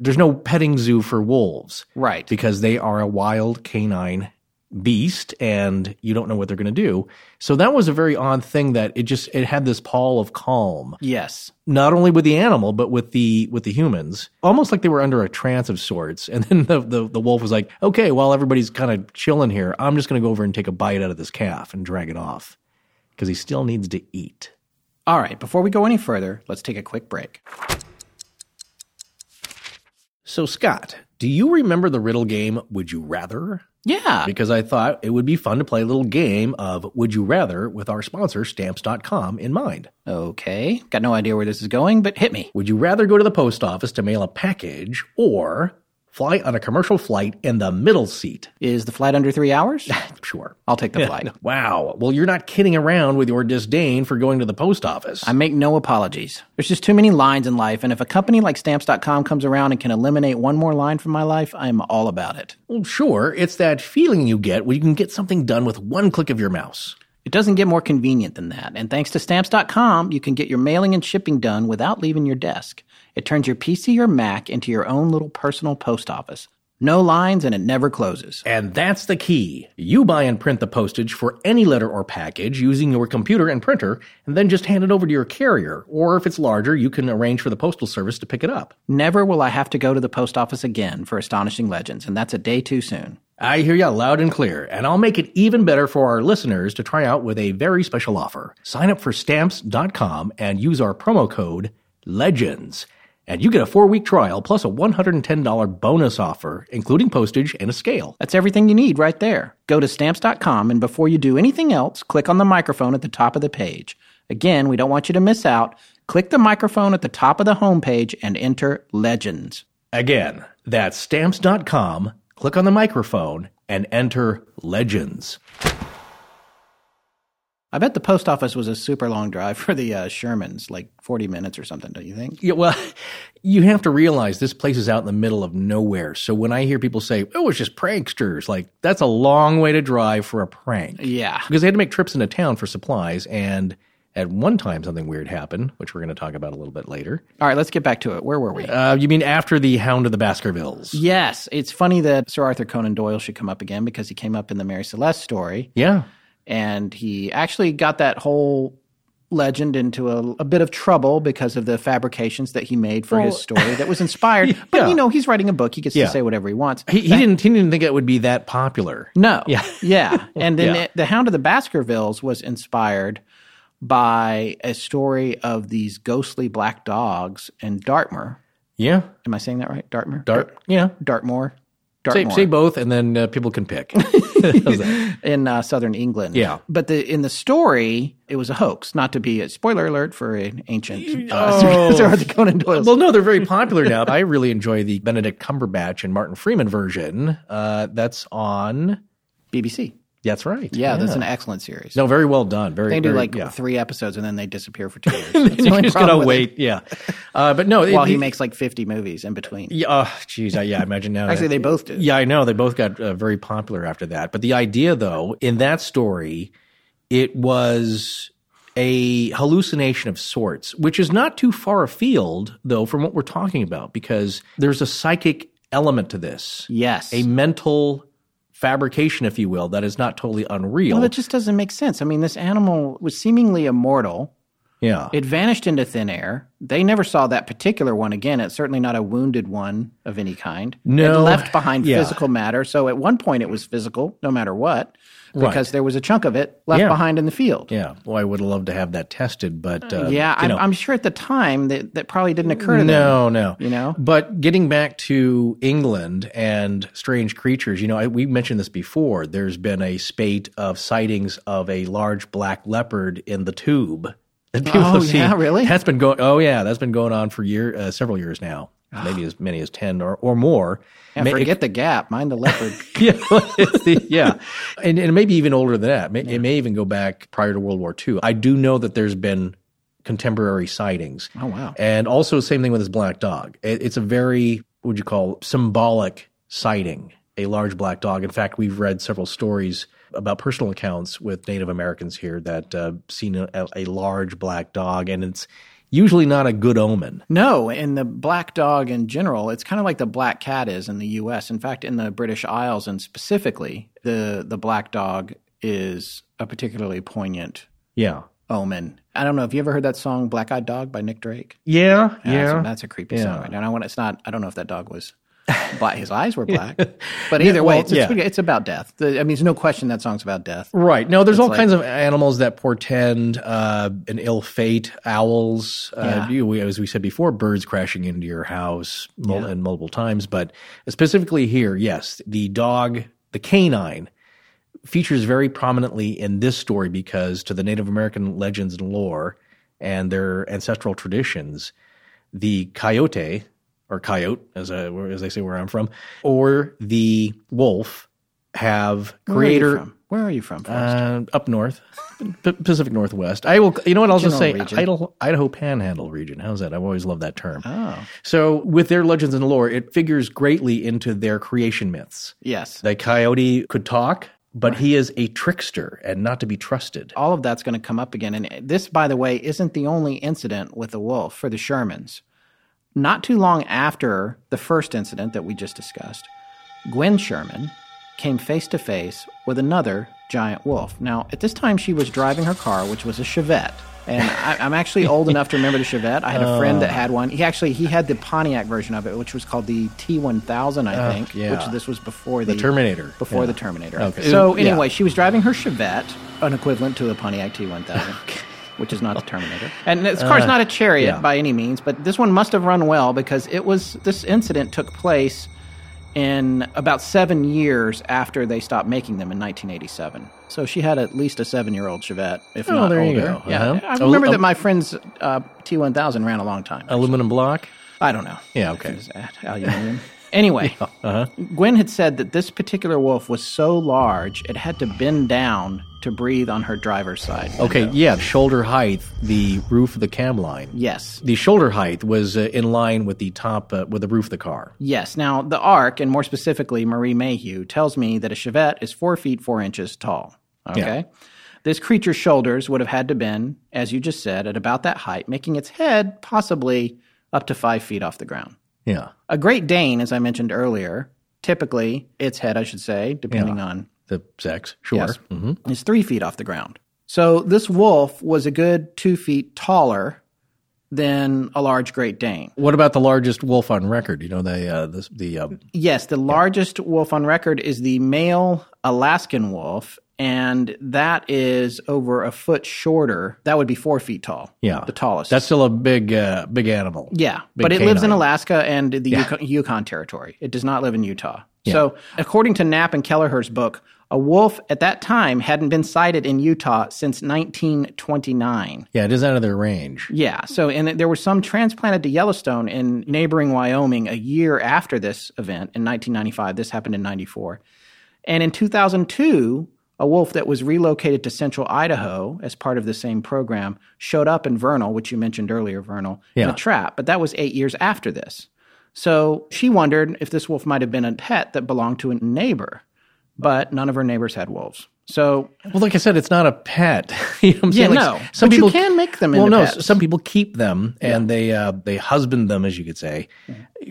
[SPEAKER 2] There's no petting zoo for wolves.
[SPEAKER 1] Right.
[SPEAKER 2] because they are a wild canine beast and you don't know what they're going to do. So that was a very odd thing that it just it had this pall of calm,
[SPEAKER 1] Yes.
[SPEAKER 2] not only with the animal but with the with the humans, almost like they were under a trance of sorts. And then the the, the wolf was like, "Okay, while everybody's kind of chilling here, I'm just going to go over and take a bite out of this calf and drag it off because he still needs to eat."
[SPEAKER 1] All right. Before we go any further, let's take a quick break.
[SPEAKER 2] So, Scott, do you remember the riddle game Would You Rather?
[SPEAKER 1] Yeah.
[SPEAKER 2] Because I thought it would be fun to play a little game of Would You Rather with our sponsor, Stamps.com, in mind.
[SPEAKER 1] Okay. Got no idea where this is going, but hit me.
[SPEAKER 2] Would you rather go to the post office to mail a package or fly on a commercial flight in the middle seat?
[SPEAKER 1] Is the flight under three hours?
[SPEAKER 2] Sure.
[SPEAKER 1] I'll take the flight.
[SPEAKER 2] Wow. Well, you're not kidding around with your disdain for going to the post office.
[SPEAKER 1] I make no apologies. There's just too many lines in life, and if a company like Stamps.com comes around and can eliminate one more line from my life, I'm all about it.
[SPEAKER 2] well, sure. It's that feeling you get when you can get something done with one click of your mouse.
[SPEAKER 1] It doesn't get more convenient than that. And thanks to Stamps.com, you can get your mailing and shipping done without leaving your desk. It turns your PC or Mac into your own little personal post office. No lines and it never closes.
[SPEAKER 2] And that's the key. You buy and print the postage for any letter or package using your computer and printer, and then just hand it over to your carrier. Or if it's larger, you can arrange for the postal service to pick it up.
[SPEAKER 1] Never will I have to go to the post office again for Astonishing Legends, and that's a day too soon.
[SPEAKER 2] I hear you loud and clear, and I'll make it even better for our listeners to try out with a very special offer. Sign up for stamps.com and use our promo code LEGENDS. And you get a four week trial plus a $110 bonus offer, including postage and a scale.
[SPEAKER 1] That's everything you need right there. Go to stamps.com and before you do anything else, click on the microphone at the top of the page. Again, we don't want you to miss out. Click the microphone at the top of the homepage and enter Legends.
[SPEAKER 2] Again, that's stamps.com, click on the microphone, and enter LEGENDS.
[SPEAKER 1] I bet the post office was a super long drive for the uh, Shermans, like 40 minutes or something, don't you think?
[SPEAKER 2] Yeah, well, you have to realize this place is out in the middle of nowhere. So when I hear people say, oh, was just pranksters, like that's a long way to drive for a prank.
[SPEAKER 1] Yeah.
[SPEAKER 2] Because they had to make trips into town for supplies. And at one time, something weird happened, which we're going to talk about a little bit later.
[SPEAKER 1] All right, let's get back to it. Where were we?
[SPEAKER 2] Uh, you mean after the Hound of the Baskervilles?
[SPEAKER 1] yes, it's funny that Sir Arthur Conan Doyle should come up again because he came up in the Mary Celeste story.
[SPEAKER 2] Yeah.
[SPEAKER 1] And he actually got that whole legend into a, a bit of trouble because of the fabrications that he made for his story that was inspired. But you know, he's writing a book; he gets
[SPEAKER 2] Yeah.
[SPEAKER 1] to say whatever he wants.
[SPEAKER 2] He, he didn't. He didn't think it would be that popular.
[SPEAKER 1] No,
[SPEAKER 2] Yeah.
[SPEAKER 1] yeah, and then
[SPEAKER 2] Yeah.
[SPEAKER 1] the, the Hound of the Baskervilles was inspired by a story of these ghostly black dogs in Dartmoor.
[SPEAKER 2] Yeah.
[SPEAKER 1] Am I saying that right? Dartmoor.
[SPEAKER 2] Dart. Yeah.
[SPEAKER 1] Dartmoor.
[SPEAKER 2] Say,
[SPEAKER 1] Dartmoor.
[SPEAKER 2] say both, and then uh, people can pick.
[SPEAKER 1] In uh, southern England.
[SPEAKER 2] Yeah.
[SPEAKER 1] but the in the story, it was a hoax. Not to be a spoiler alert for an ancient uh,
[SPEAKER 2] Oh.
[SPEAKER 1] Sir Arthur Conan Doyle.
[SPEAKER 2] Well, no, they're very popular now. I really enjoy the Benedict Cumberbatch and Martin Freeman version. Uh, that's on.
[SPEAKER 1] BBC.
[SPEAKER 2] That's right.
[SPEAKER 1] Yeah, that's an excellent series.
[SPEAKER 2] no, very well done. Very.
[SPEAKER 1] they do
[SPEAKER 2] very-
[SPEAKER 1] like
[SPEAKER 2] yeah.
[SPEAKER 1] three episodes and then they disappear for two years. That's the
[SPEAKER 2] you
[SPEAKER 1] only
[SPEAKER 2] just
[SPEAKER 1] problem
[SPEAKER 2] gotta
[SPEAKER 1] with it.
[SPEAKER 2] wait. Yeah, uh, but no.
[SPEAKER 1] While
[SPEAKER 2] it-
[SPEAKER 1] he
[SPEAKER 2] it-
[SPEAKER 1] makes like fifty movies in between.
[SPEAKER 2] Yeah, oh, geez, I- yeah. I imagine now.
[SPEAKER 1] Actually, they both do.
[SPEAKER 2] Yeah, I know. They both got uh, very popular after that. But the idea, though, in that story, it was a hallucination of sorts, which is not too far afield, though, from what we're talking about, because there's a psychic element to this,
[SPEAKER 1] Yes.
[SPEAKER 2] a mental fabrication, if you will, that is not totally unreal.
[SPEAKER 1] well, that just doesn't make sense. I mean, this animal was seemingly immortal.
[SPEAKER 2] yeah.
[SPEAKER 1] It vanished into thin air. They never saw that particular one again. It's certainly not a wounded one of any kind.
[SPEAKER 2] No.
[SPEAKER 1] It left behind
[SPEAKER 2] Yeah.
[SPEAKER 1] physical matter. So at one point it was physical, no matter what, because there was a chunk of it left
[SPEAKER 2] Yeah.
[SPEAKER 1] behind in the field.
[SPEAKER 2] yeah. Well, I would have loved to have that tested, but uh,
[SPEAKER 1] yeah, I'm. I'm sure at the time that, that probably didn't occur to them.
[SPEAKER 2] No, no.
[SPEAKER 1] You know?
[SPEAKER 2] But getting back to England and strange creatures, you know, I, we mentioned this before. There's been a spate of sightings of a large black leopard in the tube. That people
[SPEAKER 1] Oh,
[SPEAKER 2] have seen.
[SPEAKER 1] yeah, really?
[SPEAKER 2] That's been going. Oh, yeah, that's been going on for year, uh, several years now. Maybe as many as ten or, or more.
[SPEAKER 1] Yeah, forget the gap. Mind the leopard.
[SPEAKER 2] yeah, the- yeah, and, and maybe even older than that. May, It may even go back prior to World War II. I do know that there's been contemporary sightings.
[SPEAKER 1] Oh, wow.
[SPEAKER 2] And also, same thing with this black dog. It, it's a very what would you call symbolic sighting. A large black dog. In fact, we've read several stories about personal accounts with Native Americans here that uh, seen a, a large black dog, and it's usually not a good omen.
[SPEAKER 1] No, and the black dog in general, it's kind of like the black cat is in the U.S. In fact, in the British Isles and specifically, the the black dog is a particularly poignant
[SPEAKER 2] Yeah.
[SPEAKER 1] omen. I don't know. Have you ever heard that song "Black Eyed Dog" by Nick Drake?
[SPEAKER 2] Yeah.
[SPEAKER 1] That's, that's a creepy
[SPEAKER 2] Yeah.
[SPEAKER 1] song. Right now, I want. It's not. I don't know if that dog was black. His eyes were black. But either way,
[SPEAKER 2] well,
[SPEAKER 1] it's,
[SPEAKER 2] yeah.
[SPEAKER 1] it's, it's about death. I mean, there's no question that song's about death.
[SPEAKER 2] Right. No, there's all
[SPEAKER 1] like-
[SPEAKER 2] kinds of animals that portend uh, an ill fate. Owls, uh,
[SPEAKER 1] Yeah.
[SPEAKER 2] you, as we said before, birds crashing into your house mul- and multiple times. But specifically here, yes, the dog, the canine, features very prominently in this story because to the Native American legends and lore and their ancestral traditions, the coyote or coyote, as I, as they say where I'm from, or the wolf have
[SPEAKER 1] Where are you from? Where are you from?
[SPEAKER 2] Uh, up north, P- Pacific Northwest. I will. You know what? I'll just say
[SPEAKER 1] region.
[SPEAKER 2] Idaho, Idaho Panhandle region. How's that? I've always loved that term.
[SPEAKER 1] oh,
[SPEAKER 2] So, with their legends and lore, it figures greatly into their creation myths.
[SPEAKER 1] yes.
[SPEAKER 2] The coyote could talk, but he is a trickster and not to be trusted.
[SPEAKER 1] all of that's going to come up again. And this, by the way, isn't the only incident with the wolf for the Shermans. Not too long after the first incident that we just discussed, Gwen Sherman came face to face with another giant wolf. Now, at this time, she was driving her car, which was a Chevette. And I, I'm actually old enough to remember the Chevette. I had a friend that had one. He actually he had the Pontiac version of it, which was called the T1000, I oh, think.
[SPEAKER 2] yeah.
[SPEAKER 1] Which this was before the,
[SPEAKER 2] Terminator.
[SPEAKER 1] Before
[SPEAKER 2] Yeah.
[SPEAKER 1] the Terminator.
[SPEAKER 2] Okay.
[SPEAKER 1] So
[SPEAKER 2] Yeah.
[SPEAKER 1] anyway, she was driving her Chevette, an equivalent to a Pontiac T1000, which is not the Terminator. And this car's not a chariot
[SPEAKER 2] Uh, yeah.
[SPEAKER 1] by any means, but this one must have run well because it was this incident took place in about seven years after they stopped making them in 1987. So she had at least a seven-year-old Chevette, if
[SPEAKER 2] Oh,
[SPEAKER 1] not
[SPEAKER 2] there you
[SPEAKER 1] older.
[SPEAKER 2] go.
[SPEAKER 1] Yeah,
[SPEAKER 2] Uh-huh.
[SPEAKER 1] I remember
[SPEAKER 2] a-
[SPEAKER 1] that my friend's uh, T1000 ran a long time.
[SPEAKER 2] Aluminum block.
[SPEAKER 1] I don't know.
[SPEAKER 2] Yeah, okay.
[SPEAKER 1] If it was at Aluminum. Anyway, Gwen had said that this particular wolf was so large it had to bend down to breathe on her driver's side.
[SPEAKER 2] Okay, yeah, shoulder height, the roof of the cam line.
[SPEAKER 1] Yes.
[SPEAKER 2] The shoulder height was uh, in line with the top, uh, with the roof of the car.
[SPEAKER 1] Yes. Now, the ARC, and more specifically Marie Mayhew, tells me that a Chevette is four feet four inches tall. Okay. This creature's shoulders would have had to bend, as you just said, at about that height, making its head possibly up to five feet off the ground.
[SPEAKER 2] Yeah.
[SPEAKER 1] A Great Dane, as I mentioned earlier, typically its head, I should say, depending on
[SPEAKER 2] The sex, sure.
[SPEAKER 1] Yes.
[SPEAKER 2] hmm
[SPEAKER 1] is three feet off the ground. So this wolf was a good two feet taller than a large Great Dane.
[SPEAKER 2] What about the largest wolf on record? You know, the, uh, the, the uh,
[SPEAKER 1] Yes, the largest wolf on record is the male Alaskan wolf, and that is over a foot shorter. That would be four feet tall.
[SPEAKER 2] yeah.
[SPEAKER 1] the tallest.
[SPEAKER 2] That's still a big, uh, big animal.
[SPEAKER 1] Yeah,
[SPEAKER 2] Big
[SPEAKER 1] but it lives in. Alaska and the Yukon, Yukon territory. It does not live in Utah. So, according to Knapp and Kelleher's book, a wolf at that time hadn't been sighted in Utah since 1929.
[SPEAKER 2] Yeah, it is out of their range.
[SPEAKER 1] Yeah. So, and there were some transplanted to Yellowstone in neighboring Wyoming a year after this event in 1995. This happened in 94. And in 2002, a wolf that was relocated to central Idaho as part of the same program showed up in Vernal, which you mentioned earlier, Vernal, in
[SPEAKER 2] Yeah.
[SPEAKER 1] a trap. But that was eight years after this. So she wondered if this wolf might have been a pet that belonged to a neighbor. But none of her neighbors had wolves. So
[SPEAKER 2] Well, like I said, it's not a pet. you know what I'm
[SPEAKER 1] Yeah,
[SPEAKER 2] saying? Like,
[SPEAKER 1] no. But you can make them
[SPEAKER 2] Well, no,
[SPEAKER 1] pets.
[SPEAKER 2] some people keep them and they uh, they husband them, as you could say,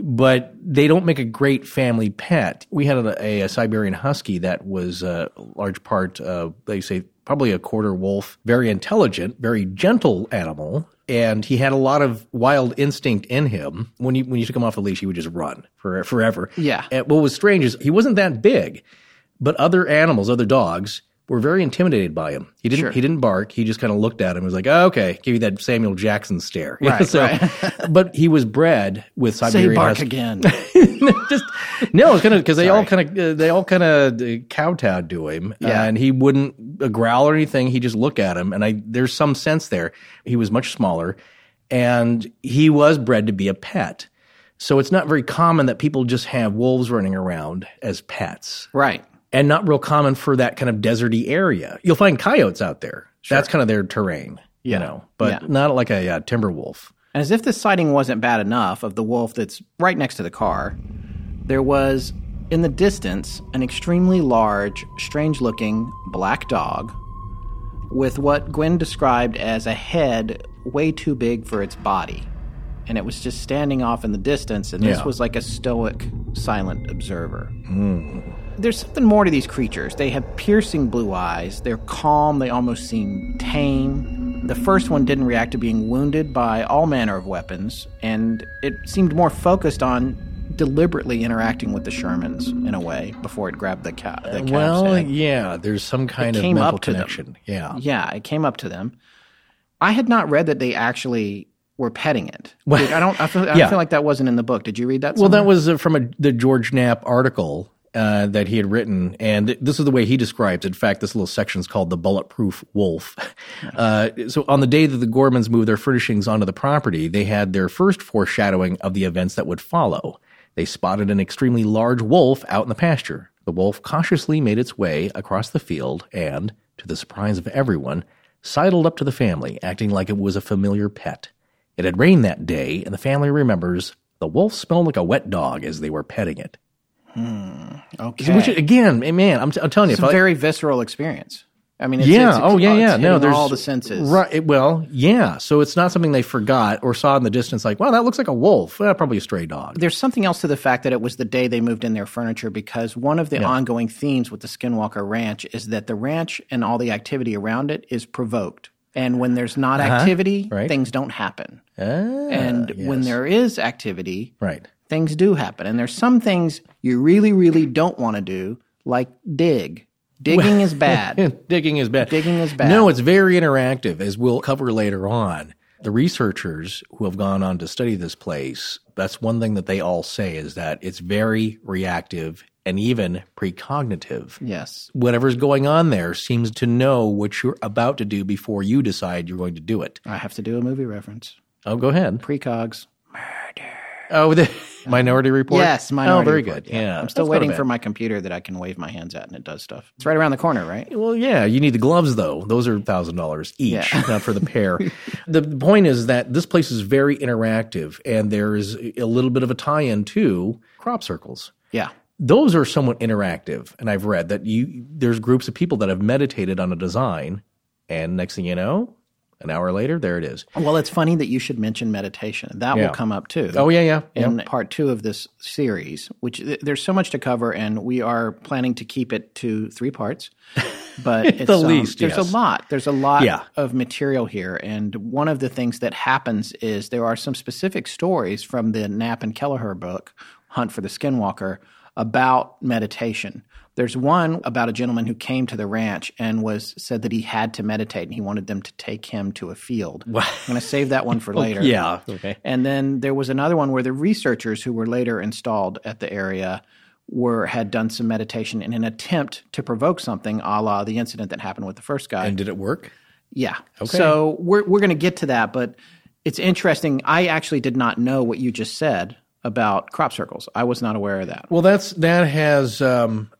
[SPEAKER 2] but they don't make a great family pet. We had a, a, a Siberian Husky that was a large part, uh, they say, probably a quarter wolf, very intelligent, very gentle animal. And he had a lot of wild instinct in him. When you when you took him off the leash, he would just run for forever.
[SPEAKER 1] Yeah.
[SPEAKER 2] And what was strange is he wasn't that big, but other animals, other dogs, were very intimidated by him. He didn't
[SPEAKER 1] Sure.
[SPEAKER 2] he didn't bark. He just kind of looked at him and was like, oh, "Okay," give you that Samuel Jackson stare.
[SPEAKER 1] Right,
[SPEAKER 2] so,
[SPEAKER 1] right.
[SPEAKER 2] but he was bred with Siberian.
[SPEAKER 1] say
[SPEAKER 2] bark
[SPEAKER 1] again.
[SPEAKER 2] just no, it's kind of because they all kind of uh, they all kind of uh, kowtowed to him,
[SPEAKER 1] Yeah.
[SPEAKER 2] and he wouldn't uh, growl or anything. He just looked at him, and I there's some sense there. He was much smaller, and he was bred to be a pet. So it's not very common that people just have wolves running around as pets
[SPEAKER 1] right.
[SPEAKER 2] And not real common for that kind of deserty area. You'll find coyotes out there. That's kind of their terrain,
[SPEAKER 1] Yeah.
[SPEAKER 2] you know, but
[SPEAKER 1] Yeah.
[SPEAKER 2] not like a uh, timber wolf.
[SPEAKER 1] As if this sighting wasn't bad enough of the wolf that's right next to the car, there was in the distance an extremely large, strange looking black dog with what Gwen described as a head way too big for its body. And it was just standing off in the distance, and this
[SPEAKER 2] Yeah.
[SPEAKER 1] was like a stoic, silent observer. There's something more to these creatures. They have piercing blue eyes. They're calm. They almost seem tame. The first one didn't react to being wounded by all manner of weapons, and it seemed more focused on deliberately interacting with the Shermans in a way before it grabbed the cat. The calf's
[SPEAKER 2] well,
[SPEAKER 1] head.
[SPEAKER 2] yeah, there's some kind
[SPEAKER 1] It
[SPEAKER 2] of
[SPEAKER 1] came
[SPEAKER 2] mental
[SPEAKER 1] up to them.
[SPEAKER 2] connection. Yeah.
[SPEAKER 1] Yeah, it came up to them. I had not read that they actually were petting it.
[SPEAKER 2] Well,
[SPEAKER 1] I don't. I feel, I
[SPEAKER 2] yeah.
[SPEAKER 1] feel like that wasn't in the book. Did you read that?
[SPEAKER 2] Well, that was uh, from a, the George Knapp article uh, that he had written, and this is the way he describes. it. In fact, this little section is called the bulletproof wolf. Uh, so, on the day that the Gormans moved their furnishings onto the property, they had their first foreshadowing of the events that would follow. They spotted an extremely large wolf out in the pasture. The wolf cautiously made its way across the field and, to the surprise of everyone, sidled up to the family, acting like it was a familiar pet. It had rained that day, and the family remembers the wolf smelled like a wet dog as they were petting it.
[SPEAKER 1] Okay.
[SPEAKER 2] Which, again, man, I'm, t- I'm telling you,
[SPEAKER 1] it's a
[SPEAKER 2] I,
[SPEAKER 1] very visceral experience. I mean, it's,
[SPEAKER 2] yeah,
[SPEAKER 1] it's,
[SPEAKER 2] oh yeah, yeah. No, there's
[SPEAKER 1] all the senses.
[SPEAKER 2] Right. it- Well, yeah. So it's not something they forgot or saw in the distance, like, wow, that looks like a wolf. Probably a stray dog.
[SPEAKER 1] There's something else to the fact that it was the day they moved in their furniture because one of the ongoing themes with the Skinwalker Ranch is that the ranch and all the activity around it is provoked. And when there's not activity,
[SPEAKER 2] Uh-huh. right.
[SPEAKER 1] things don't happen.
[SPEAKER 2] Ah,
[SPEAKER 1] and when there is activity,
[SPEAKER 2] right.
[SPEAKER 1] Things do happen. And there's some things you really, really don't want to do, like dig. Digging is bad.
[SPEAKER 2] Digging is bad.
[SPEAKER 1] Digging is bad.
[SPEAKER 2] No, it's very interactive, as we'll cover later on. The researchers who have gone on to study this place, that's one thing that they all say is that it's very reactive and even precognitive.
[SPEAKER 1] yes.
[SPEAKER 2] Whatever's going on there seems to know what you're about to do before you decide you're going to do it.
[SPEAKER 1] I have to do a movie reference.
[SPEAKER 2] Oh, go ahead.
[SPEAKER 1] Precogs.
[SPEAKER 2] Oh, the Minority Report?
[SPEAKER 1] Yes, oh, Minority
[SPEAKER 2] Oh, very
[SPEAKER 1] Report,
[SPEAKER 2] good. Yeah.
[SPEAKER 1] I'm still
[SPEAKER 2] That's
[SPEAKER 1] waiting for my computer that I can wave my hands at and it does stuff. It's right around the corner, right?
[SPEAKER 2] Well, yeah, you need the gloves though. Those are thousand dollars each,
[SPEAKER 1] Yeah.
[SPEAKER 2] not for the pair. the point is that this place is very interactive, and there is a little bit of a tie-in to crop circles.
[SPEAKER 1] Yeah.
[SPEAKER 2] Those are somewhat interactive, and I've read that you there's groups of people that have meditated on a design, and next thing you know, an hour later, there it is.
[SPEAKER 1] Well, it's funny that you should mention meditation. That
[SPEAKER 2] Yeah.
[SPEAKER 1] will come up too.
[SPEAKER 2] Oh yeah, yeah, yeah.
[SPEAKER 1] in part two of this series, which th- there's so much to cover, and we are planning to keep it to three parts. But it's,
[SPEAKER 2] the
[SPEAKER 1] um,
[SPEAKER 2] least,
[SPEAKER 1] there's
[SPEAKER 2] yes.
[SPEAKER 1] a lot. There's a lot
[SPEAKER 2] Yeah.
[SPEAKER 1] of material here, and one of the things that happens is there are some specific stories from the Knapp and Kelleher book, Hunt for the Skinwalker, about meditation. There's one about a gentleman who came to the ranch and was said that he had to meditate and he wanted them to take him to a field. I'm going to save that one for later.
[SPEAKER 2] yeah, okay.
[SPEAKER 1] And then there was another one where the researchers who were later installed at the area were had done some meditation in an attempt to provoke something, a la the incident that happened with the first guy.
[SPEAKER 2] And did it work?
[SPEAKER 1] yeah. Okay. So we're we're going to get to that, but it's interesting. I actually did not know what you just said about crop circles. I was not aware of that.
[SPEAKER 2] Well, that's that has um,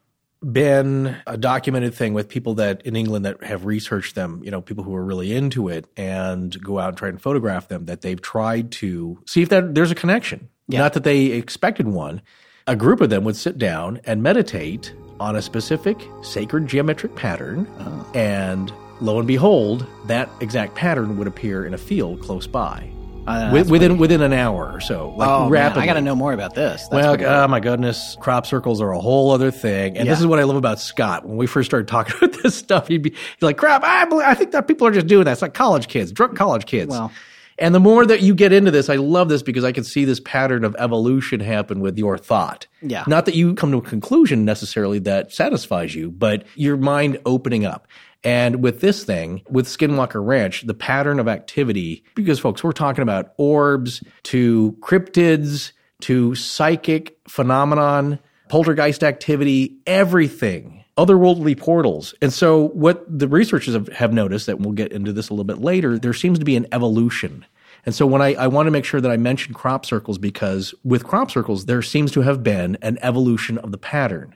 [SPEAKER 2] been a documented thing with people that in England that have researched them. You know, people who are really into it and go out and try and photograph them. That they've tried to see if that there's a connection. Not that they expected one. A group of them would sit down and meditate on a specific sacred geometric pattern, oh. and lo and behold, that exact pattern would appear in a field close by.
[SPEAKER 1] Uh,
[SPEAKER 2] within within an hour or so, like
[SPEAKER 1] oh, man,
[SPEAKER 2] rapidly.
[SPEAKER 1] I got to know more about this. That's
[SPEAKER 2] Well, oh my goodness, crop circles are a whole other thing, and this is what I love about Scott. When we first started talking about this stuff, he'd be he's like, "Crap, I, believe, I think that people are just doing that. It's like college kids, drunk college kids."
[SPEAKER 1] Well.
[SPEAKER 2] and the more that you get into this, I love this because I can see this pattern of evolution happen with your thought.
[SPEAKER 1] Yeah.
[SPEAKER 2] not that you come to a conclusion necessarily that satisfies you, but your mind opening up. And with this thing, with Skinwalker Ranch, the pattern of activity, because folks, we're talking about orbs to cryptids to psychic phenomenon, poltergeist activity, everything, otherworldly portals. And so, what the researchers have, have noticed, that we'll get into this a little bit later, there seems to be an evolution. And so, when I, I want to make sure that I mention crop circles, because with crop circles, there seems to have been an evolution of the pattern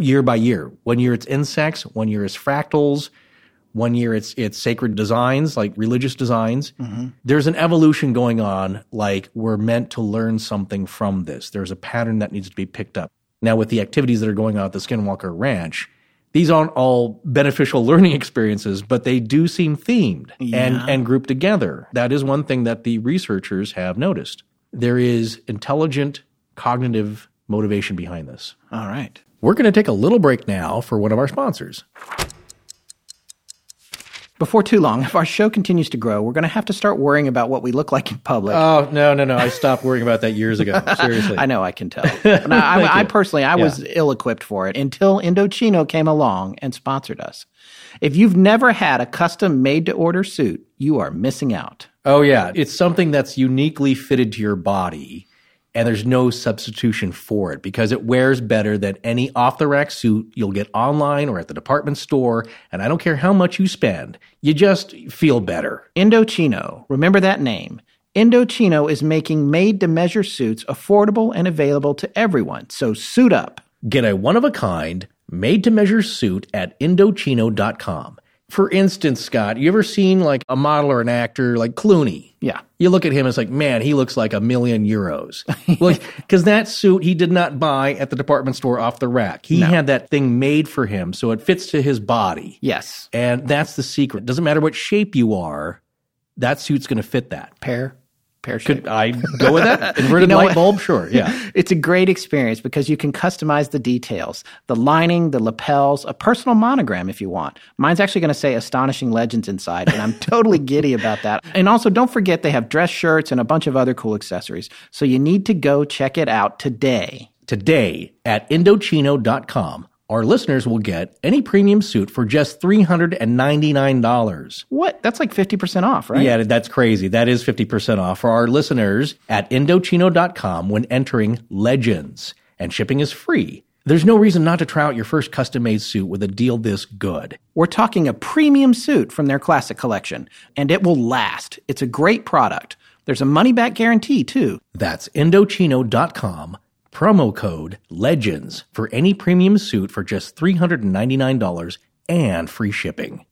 [SPEAKER 2] year by year. One year it's insects, one year it's fractals, one year it's it's sacred designs like religious designs. Mm-hmm. There's an evolution going on like we're meant to learn something from this. There's a pattern that needs to be picked up. Now with the activities that are going on at the Skinwalker Ranch, these aren't all beneficial learning experiences, but they do seem themed and and grouped together. That is one thing that the researchers have noticed. There is intelligent cognitive motivation behind this.
[SPEAKER 1] all right.
[SPEAKER 2] We're going to take a little break now for one of our sponsors.
[SPEAKER 1] Before too long, if our show continues to grow, we're going to have to start worrying about what we look like in public.
[SPEAKER 2] Oh no, no, no! I stopped worrying about that years ago. Seriously,
[SPEAKER 1] I know I can tell. No, I,
[SPEAKER 2] Thank
[SPEAKER 1] I personally, I was ill equipped for it until Indochino came along and sponsored us. If you've never had a custom made to order suit, you are missing out.
[SPEAKER 2] Oh yeah, it's something that's uniquely fitted to your body, and there's no substitution for it because it wears better than any off the rack suit you'll get online or at the department store. And I don't care how much you spend, you just feel better.
[SPEAKER 1] Indochino, remember that name. Indochino is making made to measure suits affordable and available to everyone. So suit up.
[SPEAKER 2] Get a one of a kind, made to measure suit at Indochino.com. For instance, Scott, you ever seen like a model or an actor like Clooney?
[SPEAKER 1] Yeah.
[SPEAKER 2] You look at him, it's like, man, he looks like a million euros. well, because that suit he did not buy at the department store off the rack. He had that thing made for him, so it fits to his body.
[SPEAKER 1] Yes.
[SPEAKER 2] And that's the secret. Doesn't matter what shape you are, that suit's going to fit that.
[SPEAKER 1] Pear. Pear.
[SPEAKER 2] Could I go with that? Inverted
[SPEAKER 1] know
[SPEAKER 2] light
[SPEAKER 1] what?
[SPEAKER 2] bulb? Sure. Yeah.
[SPEAKER 1] It's a great experience because you can customize the details the lining, the lapels, a personal monogram if you want. Mine's actually going to say Astonishing Legends inside, and I'm totally giddy about that. And also, don't forget they have dress shirts and a bunch of other cool accessories. So you need to go check it out today.
[SPEAKER 2] Today at Indochino.com, our listeners will get any premium suit for just $399.
[SPEAKER 1] What? That's like 50% off, right?
[SPEAKER 2] Yeah, that's crazy. That is 50% off for our listeners at Indochino.com when entering Legends. And shipping is free. There's no reason not to try out your first custom made suit with a deal this good.
[SPEAKER 1] We're talking a premium suit from their classic collection, and it will last. It's a great product. There's a money back guarantee, too.
[SPEAKER 2] That's Indochino.com, promo code LEGENDS for any premium suit for just $399 and free shipping.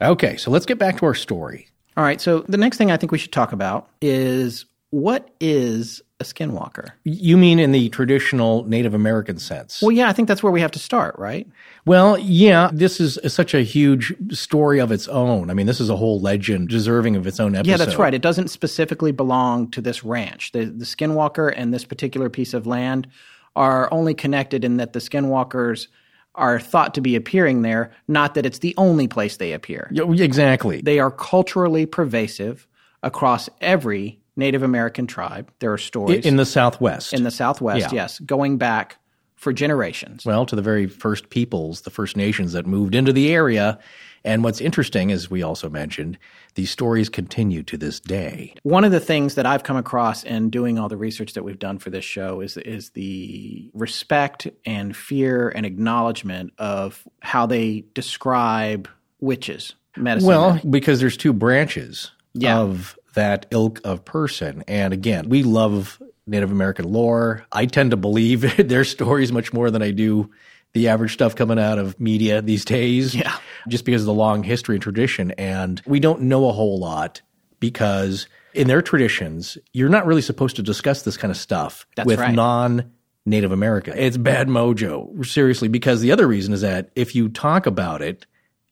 [SPEAKER 2] Okay, so let's get back to our story.
[SPEAKER 1] All right, so the next thing I think we should talk about is what is a skinwalker?
[SPEAKER 2] You mean in the traditional Native American sense?
[SPEAKER 1] Well, yeah, I think that's where we have to start, right?
[SPEAKER 2] Well, yeah, this is such a huge story of its own. I mean, this is a whole legend deserving of its own episode.
[SPEAKER 1] Yeah, that's right. It doesn't specifically belong to this ranch. The, the skinwalker and this particular piece of land are only connected in that the skinwalkers are thought to be appearing there, not that it's the only place they appear.
[SPEAKER 2] Yeah, exactly.
[SPEAKER 1] They are culturally pervasive across every Native American tribe. There are stories
[SPEAKER 2] in the Southwest.
[SPEAKER 1] in the Southwest,
[SPEAKER 2] Yeah.
[SPEAKER 1] yes, going back for generations.
[SPEAKER 2] well, to the very first peoples, the First Nations that moved into the area. And what's interesting, as we also mentioned, these stories continue to this day.
[SPEAKER 1] One of the things that I've come across in doing all the research that we've done for this show is is the respect and fear and acknowledgement of how they describe witches, medicine.
[SPEAKER 2] Well, because there's two branches
[SPEAKER 1] Yeah.
[SPEAKER 2] of that ilk of person. And again, we love Native American lore. I tend to believe their stories much more than I do the average stuff coming out of media these days.
[SPEAKER 1] Yeah.
[SPEAKER 2] Just because of the long history and tradition. And we don't know a whole lot because in their traditions, you're not really supposed to discuss this kind of stuff
[SPEAKER 1] That's
[SPEAKER 2] with
[SPEAKER 1] right.
[SPEAKER 2] non Native America. It's bad mojo, seriously, because the other reason is that if you talk about it,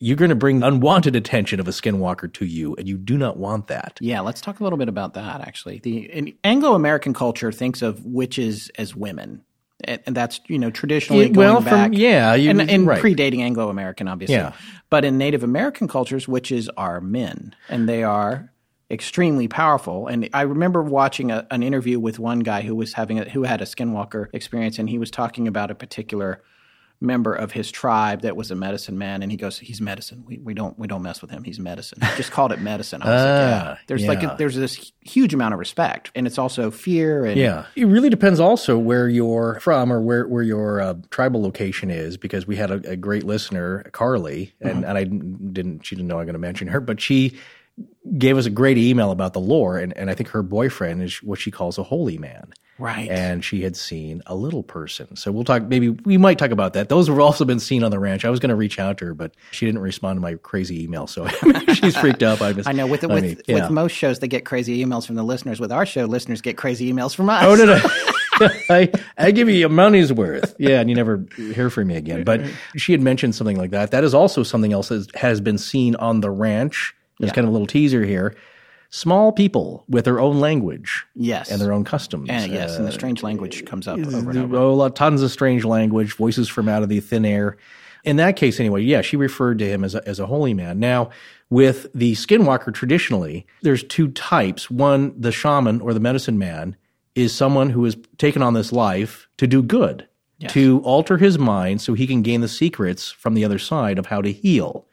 [SPEAKER 2] you're going to bring unwanted attention of a skinwalker to you, and you do not want that.
[SPEAKER 1] yeah, let's talk a little bit about that. Actually, the in Anglo-American culture thinks of witches as women, and, and that's you know traditionally
[SPEAKER 2] Yeah, well,
[SPEAKER 1] going
[SPEAKER 2] from-
[SPEAKER 1] back,
[SPEAKER 2] yeah, you-
[SPEAKER 1] and, and
[SPEAKER 2] right.
[SPEAKER 1] predating Anglo-American, obviously.
[SPEAKER 2] Yeah.
[SPEAKER 1] But in Native American cultures, witches are men, and they are extremely powerful. And I remember watching a, an interview with one guy who was having a, who had a skinwalker experience, and he was talking about a particular member of his tribe that was a medicine man, and he goes, "He's medicine. We, we don't we don't mess with him. He's medicine." Just called it medicine. I was like,
[SPEAKER 2] Ah,
[SPEAKER 1] "Yeah." There's like a, there's this huge amount of respect, and it's also fear and
[SPEAKER 2] Yeah. It really depends also where you're from or where, where your uh, tribal location is, because we had a, a great listener, Carly, and, and I didn't, she didn't know I'm going to mention her, but she gave us a great email about the lore. And, and I think her boyfriend is what she calls a holy man.
[SPEAKER 1] Right.
[SPEAKER 2] and she had seen a little person. So we'll talk. Maybe we might talk about that. Those have also been seen on the ranch. I was going to reach out to her, but she didn't respond to my crazy email, so she's freaked out. I,
[SPEAKER 1] know with
[SPEAKER 2] I
[SPEAKER 1] with,
[SPEAKER 2] yeah.
[SPEAKER 1] with most shows they get crazy emails from the listeners. With our show, listeners get crazy emails from us.
[SPEAKER 2] Oh no no. I, I give you your money's worth. Yeah, and you never hear from me again. But she had mentioned something like that. That is also something else that has been seen on the ranch. There's kind of a little teaser here. Small people with their own language
[SPEAKER 1] Yes.
[SPEAKER 2] and their own customs.
[SPEAKER 1] And yes, and the
[SPEAKER 2] Uh,
[SPEAKER 1] strange language comes up over and over.
[SPEAKER 2] Oh, tons of strange language, voices from out of the thin air. In that case, anyway, yeah, she referred to him as a, as a holy man. Now, with the skinwalker, traditionally, there's two types. One, the shaman or the medicine man is someone who has taken on this life to do good,
[SPEAKER 1] Yes.
[SPEAKER 2] to alter his mind so he can gain the secrets from the other side of how to heal.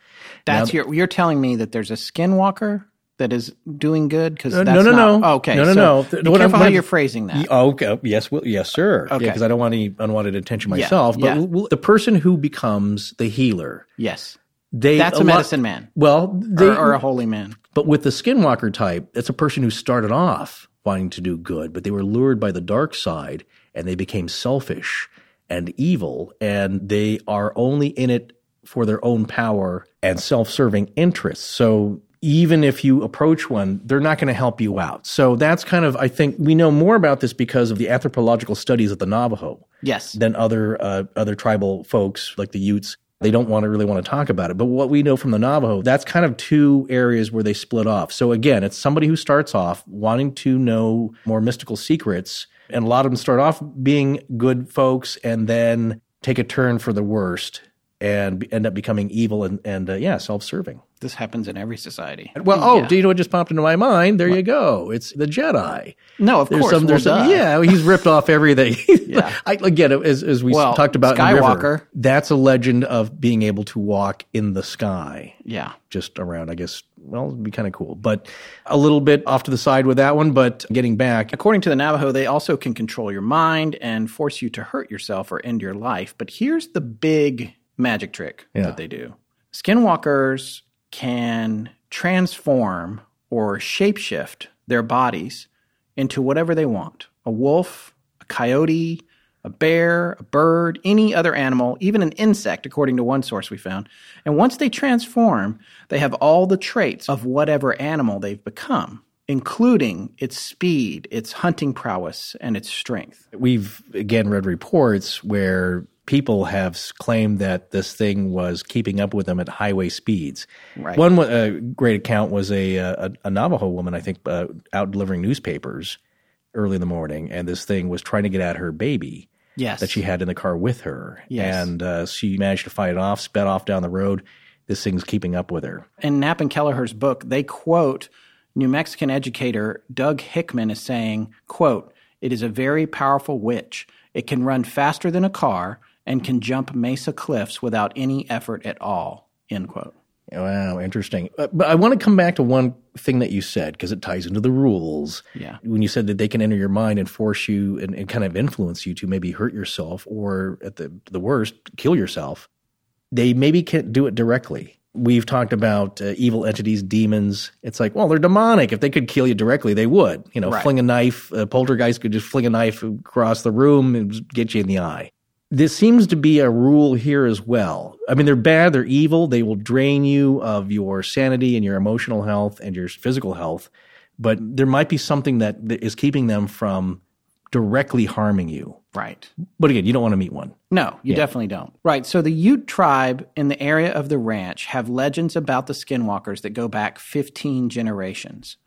[SPEAKER 1] That's your. You're telling me that there's a skinwalker that is doing good because
[SPEAKER 2] Uh,
[SPEAKER 1] that's
[SPEAKER 2] no, no,
[SPEAKER 1] not,
[SPEAKER 2] no.
[SPEAKER 1] okay,
[SPEAKER 2] No, no,
[SPEAKER 1] so
[SPEAKER 2] no.
[SPEAKER 1] Be
[SPEAKER 2] What I'm-
[SPEAKER 1] how you're phrasing that.
[SPEAKER 2] Oh, okay. Yes, well, yes, sir.
[SPEAKER 1] Okay.
[SPEAKER 2] Because I don't want any unwanted attention
[SPEAKER 1] Yeah,
[SPEAKER 2] myself. But
[SPEAKER 1] yeah.
[SPEAKER 2] l- l- the person who becomes the healer,
[SPEAKER 1] yes,
[SPEAKER 2] they
[SPEAKER 1] that's a,
[SPEAKER 2] lot-
[SPEAKER 1] medicine man
[SPEAKER 2] Well, they,
[SPEAKER 1] or, or a holy man.
[SPEAKER 2] but with the skinwalker type, it's a person who started off wanting to do good, but they were lured by the dark side and they became selfish and evil, and they are only in it for their own power and self-serving interests. So even if you approach one, they're not going to help you out. So that's kind of, I think, we know more about this because of the anthropological studies of the Navajo
[SPEAKER 1] Yes,
[SPEAKER 2] than other uh, other tribal folks like the Utes. They don't want to really want to talk about it. But what we know from the Navajo, that's kind of two areas where they split off. So again, it's somebody who starts off wanting to know more mystical secrets, and a lot of them start off being good folks and then take a turn for the worst and end up becoming evil and, and uh, yeah, self-serving.
[SPEAKER 1] this happens in every society.
[SPEAKER 2] Well, oh,
[SPEAKER 1] Yeah.
[SPEAKER 2] do you know what just popped into my mind? There you go. It's the Jedi.
[SPEAKER 1] no, of
[SPEAKER 2] There's
[SPEAKER 1] course.
[SPEAKER 2] some, there's
[SPEAKER 1] well,
[SPEAKER 2] some, yeah, he's ripped off everything.
[SPEAKER 1] Yeah.
[SPEAKER 2] I, again, as, as we
[SPEAKER 1] Well,
[SPEAKER 2] talked about in the
[SPEAKER 1] Skywalker.
[SPEAKER 2] river, that's a legend of being able to walk in the sky,
[SPEAKER 1] yeah.
[SPEAKER 2] just around. I guess, well, it'd be kind of cool, but a little bit off to the side with that one. But getting back,
[SPEAKER 1] According to the Navajo, they also can control your mind and force you to hurt yourself or end your life. But here's the big magic trick
[SPEAKER 2] Yeah.
[SPEAKER 1] that they do skinwalkers can transform or shapeshift their bodies into whatever they want a wolf, a coyote, a bear, a bird, any other animal, even an insect, according to one source we found. And once they transform, they have all the traits of whatever animal they've become, including its speed, its hunting prowess, and its strength.
[SPEAKER 2] we've again read reports where people have claimed that this thing was keeping up with them at highway speeds.
[SPEAKER 1] Right.
[SPEAKER 2] One uh, great account was a, uh, a, a Navajo woman, I think, uh, out delivering newspapers early in the morning, and this thing was trying to get at her baby
[SPEAKER 1] Yes.
[SPEAKER 2] that she had in the car with her.
[SPEAKER 1] Yes.
[SPEAKER 2] And uh, she managed to fight it off, sped off down the road. This thing's keeping up with her.
[SPEAKER 1] in Knapp and Kelleher's book, they quote New Mexican educator Doug Hickman as saying, quote, it is a very powerful witch. It can run faster than a car and can jump mesa cliffs without any effort at all, end quote.
[SPEAKER 2] Wow, interesting. Uh, but I want to come back to one thing that you said because it ties into the rules.
[SPEAKER 1] Yeah.
[SPEAKER 2] When you said that they can enter your mind and force you and, and kind of influence you to maybe hurt yourself or at the, the worst, kill yourself, they maybe can't do it directly. We've talked about uh, evil entities, demons. It's like, well, they're demonic. If they could kill you directly, they would. You know,
[SPEAKER 1] Right.
[SPEAKER 2] fling a knife. A poltergeist could just fling a knife across the room and get you in the eye this seems to be a rule here as well. I mean, they're bad, they're evil, they will drain you of your sanity and your emotional health and your physical health, but there might be something that is keeping them from directly harming you.
[SPEAKER 1] Right.
[SPEAKER 2] But again, you don't want to meet one.
[SPEAKER 1] No, you definitely don't. Right. So the Ute tribe in the area of the ranch have legends about the skinwalkers that go back 15 generations.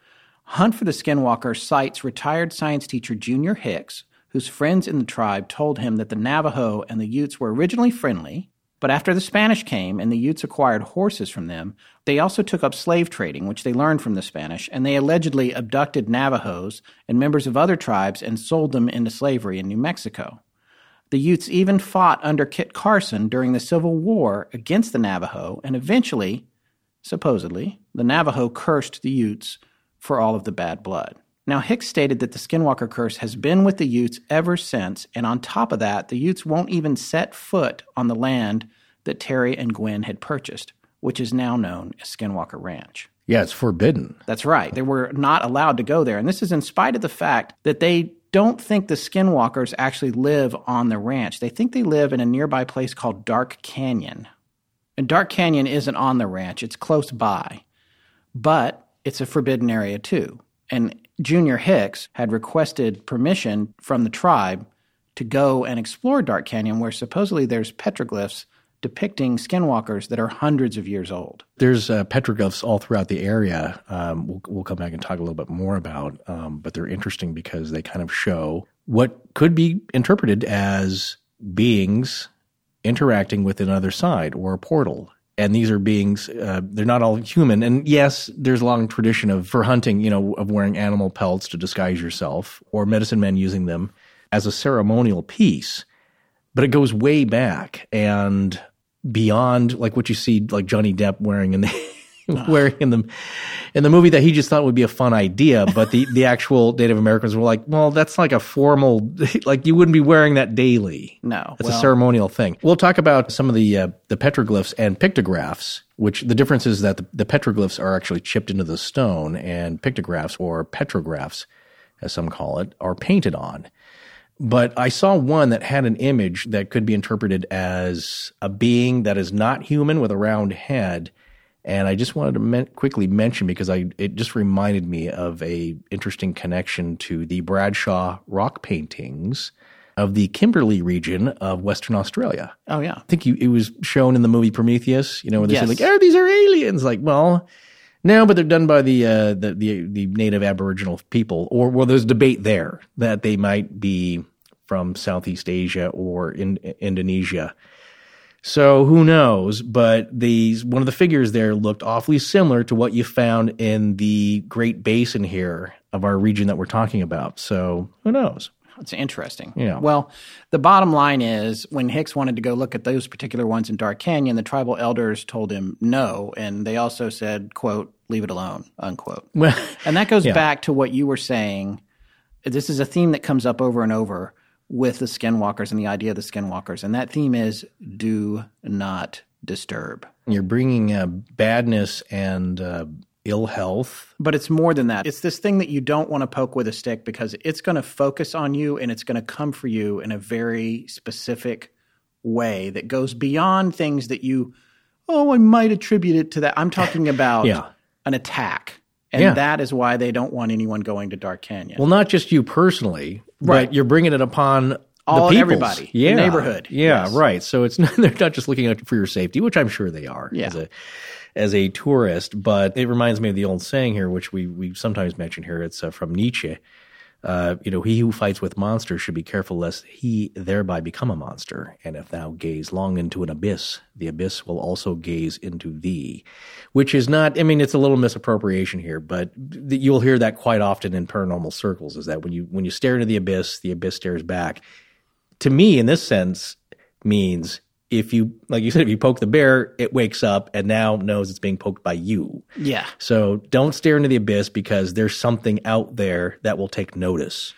[SPEAKER 1] Hunt for the Skinwalker cites retired science teacher Junior Hicks, whose friends in the tribe told him that the Navajo and the Utes were originally friendly, but after the Spanish came and the Utes acquired horses from them, they also took up slave trading, which they learned from the Spanish, and they allegedly abducted Navajos and members of other tribes and sold them into slavery in New Mexico. The Utes even fought under Kit Carson during the Civil War against the Navajo, and eventually, supposedly, the Navajo cursed the Utes for all of the bad blood. Now, Hicks stated that the Skinwalker curse has been with the Utes ever since, and on top of that, the Utes won't even set foot on the land that Terry and Gwen had purchased, which is now known as Skinwalker Ranch.
[SPEAKER 2] Yeah, it's forbidden.
[SPEAKER 1] That's right. They were not allowed to go there. And this is in spite of the fact that they don't think the skinwalkers actually live on the ranch. They think they live in a nearby place called Dark Canyon. And Dark Canyon isn't on the ranch, it's close by. But it's a forbidden area too. And Junior Hicks had requested permission from the tribe to go and explore Dark Canyon, where supposedly there's petroglyphs depicting skinwalkers that are hundreds of years old.
[SPEAKER 2] There's uh, petroglyphs all throughout the area. Um, we'll, we'll come back and talk a little bit more about, um, but they're interesting because they kind of show what could be interpreted as beings interacting with another side or a portal. And these are beings, uh, they're not all human. And yes, there's a long tradition of, for hunting, you know, of wearing animal pelts to disguise yourself or medicine men using them as a ceremonial piece. But it goes way back and beyond like what you see like Johnny Depp wearing in the wearing in the in the movie that he just thought would be a fun idea, but the the actual Native Americans were like, well, that's like a formal like you wouldn't be wearing that daily.
[SPEAKER 1] No,
[SPEAKER 2] it's
[SPEAKER 1] well-
[SPEAKER 2] a ceremonial thing. We'll talk about some of the uh, the petroglyphs and pictographs. Which the difference is that the, the petroglyphs are actually chipped into the stone, and pictographs or petrographs, as some call it, are painted on. But I saw one that had an image that could be interpreted as a being that is not human with a round head. And I just wanted to men- quickly mention because I it just reminded me of a interesting connection to the Bradshaw rock paintings of the Kimberley region of Western Australia.
[SPEAKER 1] Oh yeah.
[SPEAKER 2] I think you, it was shown in the movie Prometheus. You know, where they
[SPEAKER 1] Yes.
[SPEAKER 2] say like, "Oh, these are aliens." Like, well, no, but they're done by the uh, the, the the native Aboriginal people, or well, there's debate there that they might be from Southeast Asia or in Indonesia. So who knows? But these one of the figures there looked awfully similar to what you found in the Great Basin here of our region that we're talking about. So who knows?
[SPEAKER 1] It's interesting.
[SPEAKER 2] Yeah.
[SPEAKER 1] Well, the bottom line is when Hicks wanted to go look at those particular ones in Dark Canyon, the tribal elders told him no, and they also said, "quote Leave it alone." Unquote.
[SPEAKER 2] Well,
[SPEAKER 1] And that goes
[SPEAKER 2] Yeah.
[SPEAKER 1] back to what you were saying. This is a theme that comes up over and over with the skinwalkers and the idea of the skinwalkers, and that theme is do not disturb.
[SPEAKER 2] you're bringing uh, badness and uh, ill health
[SPEAKER 1] But it's more than that. It's this thing that you don't want to poke with a stick because it's going to focus on you and it's going to come for you in a very specific way that goes beyond things that you, oh, I might attribute it to that. I'm talking about
[SPEAKER 2] Yeah.
[SPEAKER 1] an attack. And
[SPEAKER 2] Yeah.
[SPEAKER 1] that is why they don't want anyone going to Dark Canyon.
[SPEAKER 2] Well, not just you personally,
[SPEAKER 1] Right.
[SPEAKER 2] but you're bringing it upon
[SPEAKER 1] All-
[SPEAKER 2] the
[SPEAKER 1] everybody, the
[SPEAKER 2] yeah,
[SPEAKER 1] neighborhood.
[SPEAKER 2] Yeah,
[SPEAKER 1] Yes.
[SPEAKER 2] right. So it's not, they're not just looking out for your safety, which I'm sure they are
[SPEAKER 1] Yeah.
[SPEAKER 2] as a as a tourist. But it reminds me of the old saying here, which we we sometimes mention here. It's uh, from Nietzsche. Uh, you know, he who fights with monsters should be careful lest he thereby become a monster. And if thou gaze long into an abyss, the abyss will also gaze into thee. Which is not, I mean, it's a little misappropriation here, but you'll hear that quite often in paranormal circles is that when you, when you stare into the abyss, the abyss stares back. To me, in this sense, means if you, like you said, if you poke the bear, it wakes up and now knows it's being poked by you.
[SPEAKER 1] yeah.
[SPEAKER 2] So don't stare into the abyss because there's something out there that will take notice.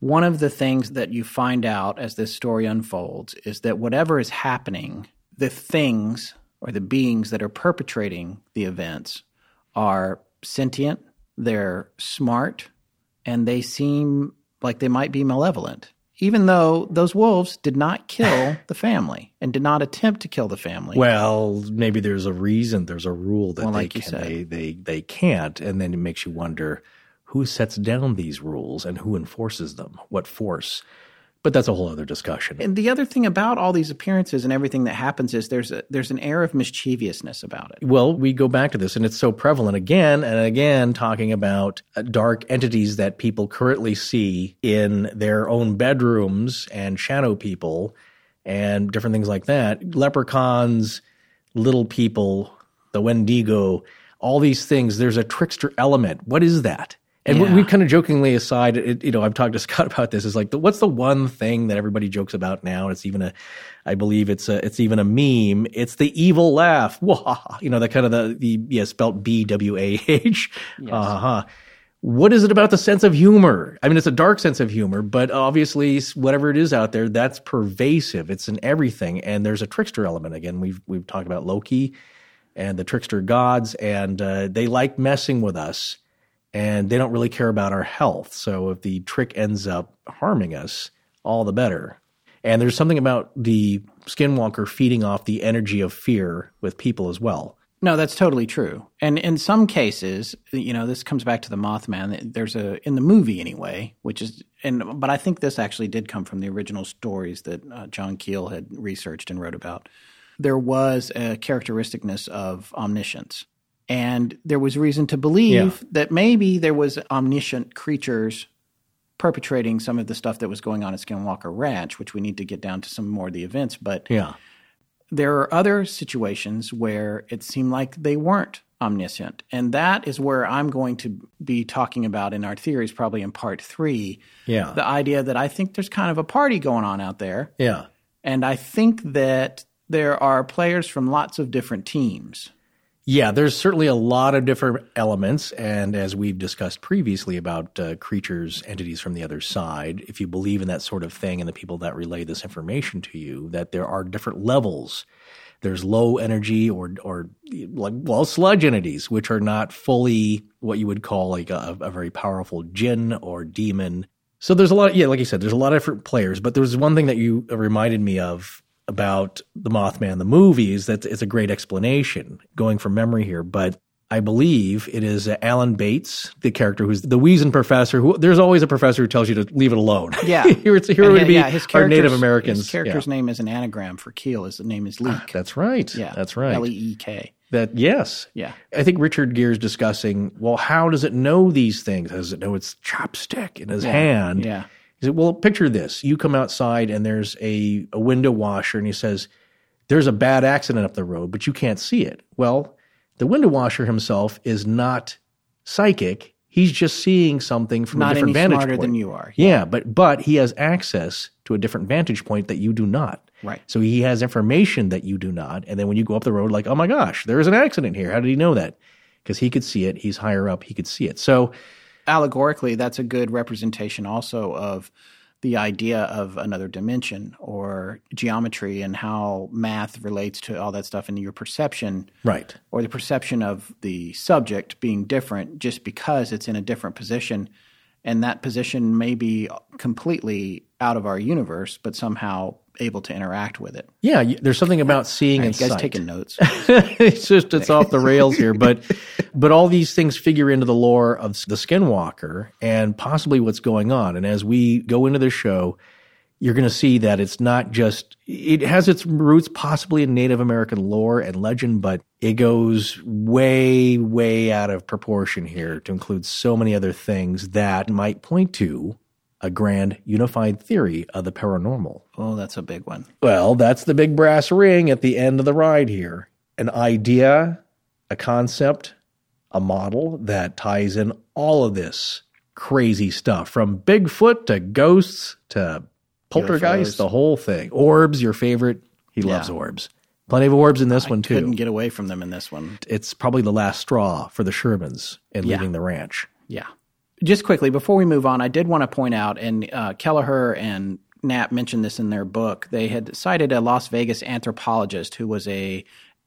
[SPEAKER 1] One of the things that you find out as this story unfolds is that whatever is happening, the things or the beings that are perpetrating the events are sentient, they're smart, and they seem like they might be malevolent. Even though those wolves did not kill the family and did not attempt to kill the family.
[SPEAKER 2] Well, maybe there's a reason, there's a rule that
[SPEAKER 1] Well,
[SPEAKER 2] they,
[SPEAKER 1] like
[SPEAKER 2] can, they, they, they can't. And then it makes you wonder who sets down these rules and who enforces them, what force. But that's a whole other discussion.
[SPEAKER 1] And the other thing about all these appearances and everything that happens is there's a, there's an air of mischievousness about it.
[SPEAKER 2] Well, we go back to this, and it's so prevalent again and again, talking about uh, dark entities that people currently see in their own bedrooms and shadow people and different things like that. Leprechauns, little people, the Wendigo, all these things. There's a trickster element. What is that? And we-
[SPEAKER 1] Yeah.
[SPEAKER 2] we kind of jokingly aside, it, you know, I've talked to Scott about this. Is like, the, what's the one thing that everybody jokes about now? And it's even a, I believe it's a, it's even a meme. It's the evil laugh. Wah, you know, that kind of the, the yeah, spelt B W A H. Uh-huh. What is it about the sense of humor? I mean, it's a dark sense of humor, but obviously, whatever it is out there, that's pervasive. It's in everything, and there's a trickster element. Again, we've we've talked about Loki and the trickster gods, and uh, they like messing with us and they don't really care about our health. So if the trick ends up harming us, all the better. And there's something about the skinwalker feeding off the energy of fear with people as well.
[SPEAKER 1] No, that's totally true. And in some cases, you know, this comes back to the Mothman. There's a in the movie anyway, which is and but I think this actually did come from the original stories that uh, John Keel had researched and wrote about. There was a characteristicness of omniscience. And there was reason to believe
[SPEAKER 2] Yeah.
[SPEAKER 1] that maybe there was omniscient creatures perpetrating some of the stuff that was going on at Skinwalker Ranch, which we need to get down to some more of the events. But
[SPEAKER 2] Yeah.
[SPEAKER 1] there are other situations where it seemed like they weren't omniscient. And that is where I'm going to be talking about in our theories, probably in part three.
[SPEAKER 2] Yeah.
[SPEAKER 1] The idea that I think there's kind of a party going on out there.
[SPEAKER 2] Yeah.
[SPEAKER 1] And I think that there are players from lots of different teams.
[SPEAKER 2] Yeah, there's certainly a lot of different elements. And as we've discussed previously about uh, creatures, entities from the other side, if you believe in that sort of thing and the people that relay this information to you, that there are different levels. There's low energy or, or like, well, sludge entities, which are not fully what you would call like a, a very powerful jinn or demon. So there's a lot, yeah, like you said, there's a lot of different players, but there's one thing that you reminded me of about the Mothman, the movies, that it's a great explanation going from memory here. But I believe it is uh, Alan Bates, the character who's the Weazen professor. Who there's always a professor who tells you to leave it alone.
[SPEAKER 1] Yeah,
[SPEAKER 2] here it's here
[SPEAKER 1] And
[SPEAKER 2] would be
[SPEAKER 1] yeah, his
[SPEAKER 2] our Native Americans.
[SPEAKER 1] His character's
[SPEAKER 2] yeah.
[SPEAKER 1] name is an anagram for Keel. His name is Leek.
[SPEAKER 2] That's right.
[SPEAKER 1] yeah,
[SPEAKER 2] that's right.
[SPEAKER 1] L e e k.
[SPEAKER 2] That yes.
[SPEAKER 1] Yeah.
[SPEAKER 2] I think Richard Gere's discussing. Well, how does it know these things? Does it know its chopstick in his hand?
[SPEAKER 1] Yeah.
[SPEAKER 2] He said, "Well, picture this: you come outside and there's a, a window washer, and he says." There's a bad accident up the road, but you can't see it. Well, the window washer himself is not psychic. He's just seeing something from a different
[SPEAKER 1] any
[SPEAKER 2] vantage
[SPEAKER 1] smarter
[SPEAKER 2] point.
[SPEAKER 1] than you are.
[SPEAKER 2] Yeah, but but he has access to a different vantage point that you do not.
[SPEAKER 1] Right.
[SPEAKER 2] So he has information that you do not. And then when you go up the road, like, oh my gosh, there is an accident here. How did he know that? Because he could see it. He's higher up. He could see it. So
[SPEAKER 1] allegorically, that's a good representation also of the idea of another dimension or geometry and how math relates to all that stuff and your perception
[SPEAKER 2] right.
[SPEAKER 1] or the perception of the subject being different just because it's in a different position and that position may be completely out of our universe but somehow able to interact with it.
[SPEAKER 2] Yeah, there's something about seeing
[SPEAKER 1] You
[SPEAKER 2] and
[SPEAKER 1] guys
[SPEAKER 2] sight.
[SPEAKER 1] taking notes?
[SPEAKER 2] it's just it's off the rails here, but but all these things figure into the lore of the Skinwalker and possibly what's going on. And as we go into this show, you're going to see that it's not just it has its roots possibly in Native American lore and legend, but it goes way way out of proportion here to include so many other things that might point to a grand unified theory of the paranormal.
[SPEAKER 1] oh, that's a big one.
[SPEAKER 2] Well, that's the big brass ring at the end of the ride here. An idea, a concept, a model that ties in all of this crazy stuff from Bigfoot to ghosts to poltergeist,
[SPEAKER 1] UFOs.
[SPEAKER 2] the whole thing. Orbs, your favorite. He loves
[SPEAKER 1] Yeah.
[SPEAKER 2] orbs. Plenty of orbs in this one, too.
[SPEAKER 1] Couldn't get away from them in this one.
[SPEAKER 2] it's probably the last straw for the Shermans in
[SPEAKER 1] Yeah.
[SPEAKER 2] leaving the ranch.
[SPEAKER 1] Yeah. Just quickly, before we move on, I did want to point out, and uh, Kelleher and Knapp mentioned this in their book. They had cited a Las Vegas anthropologist who was a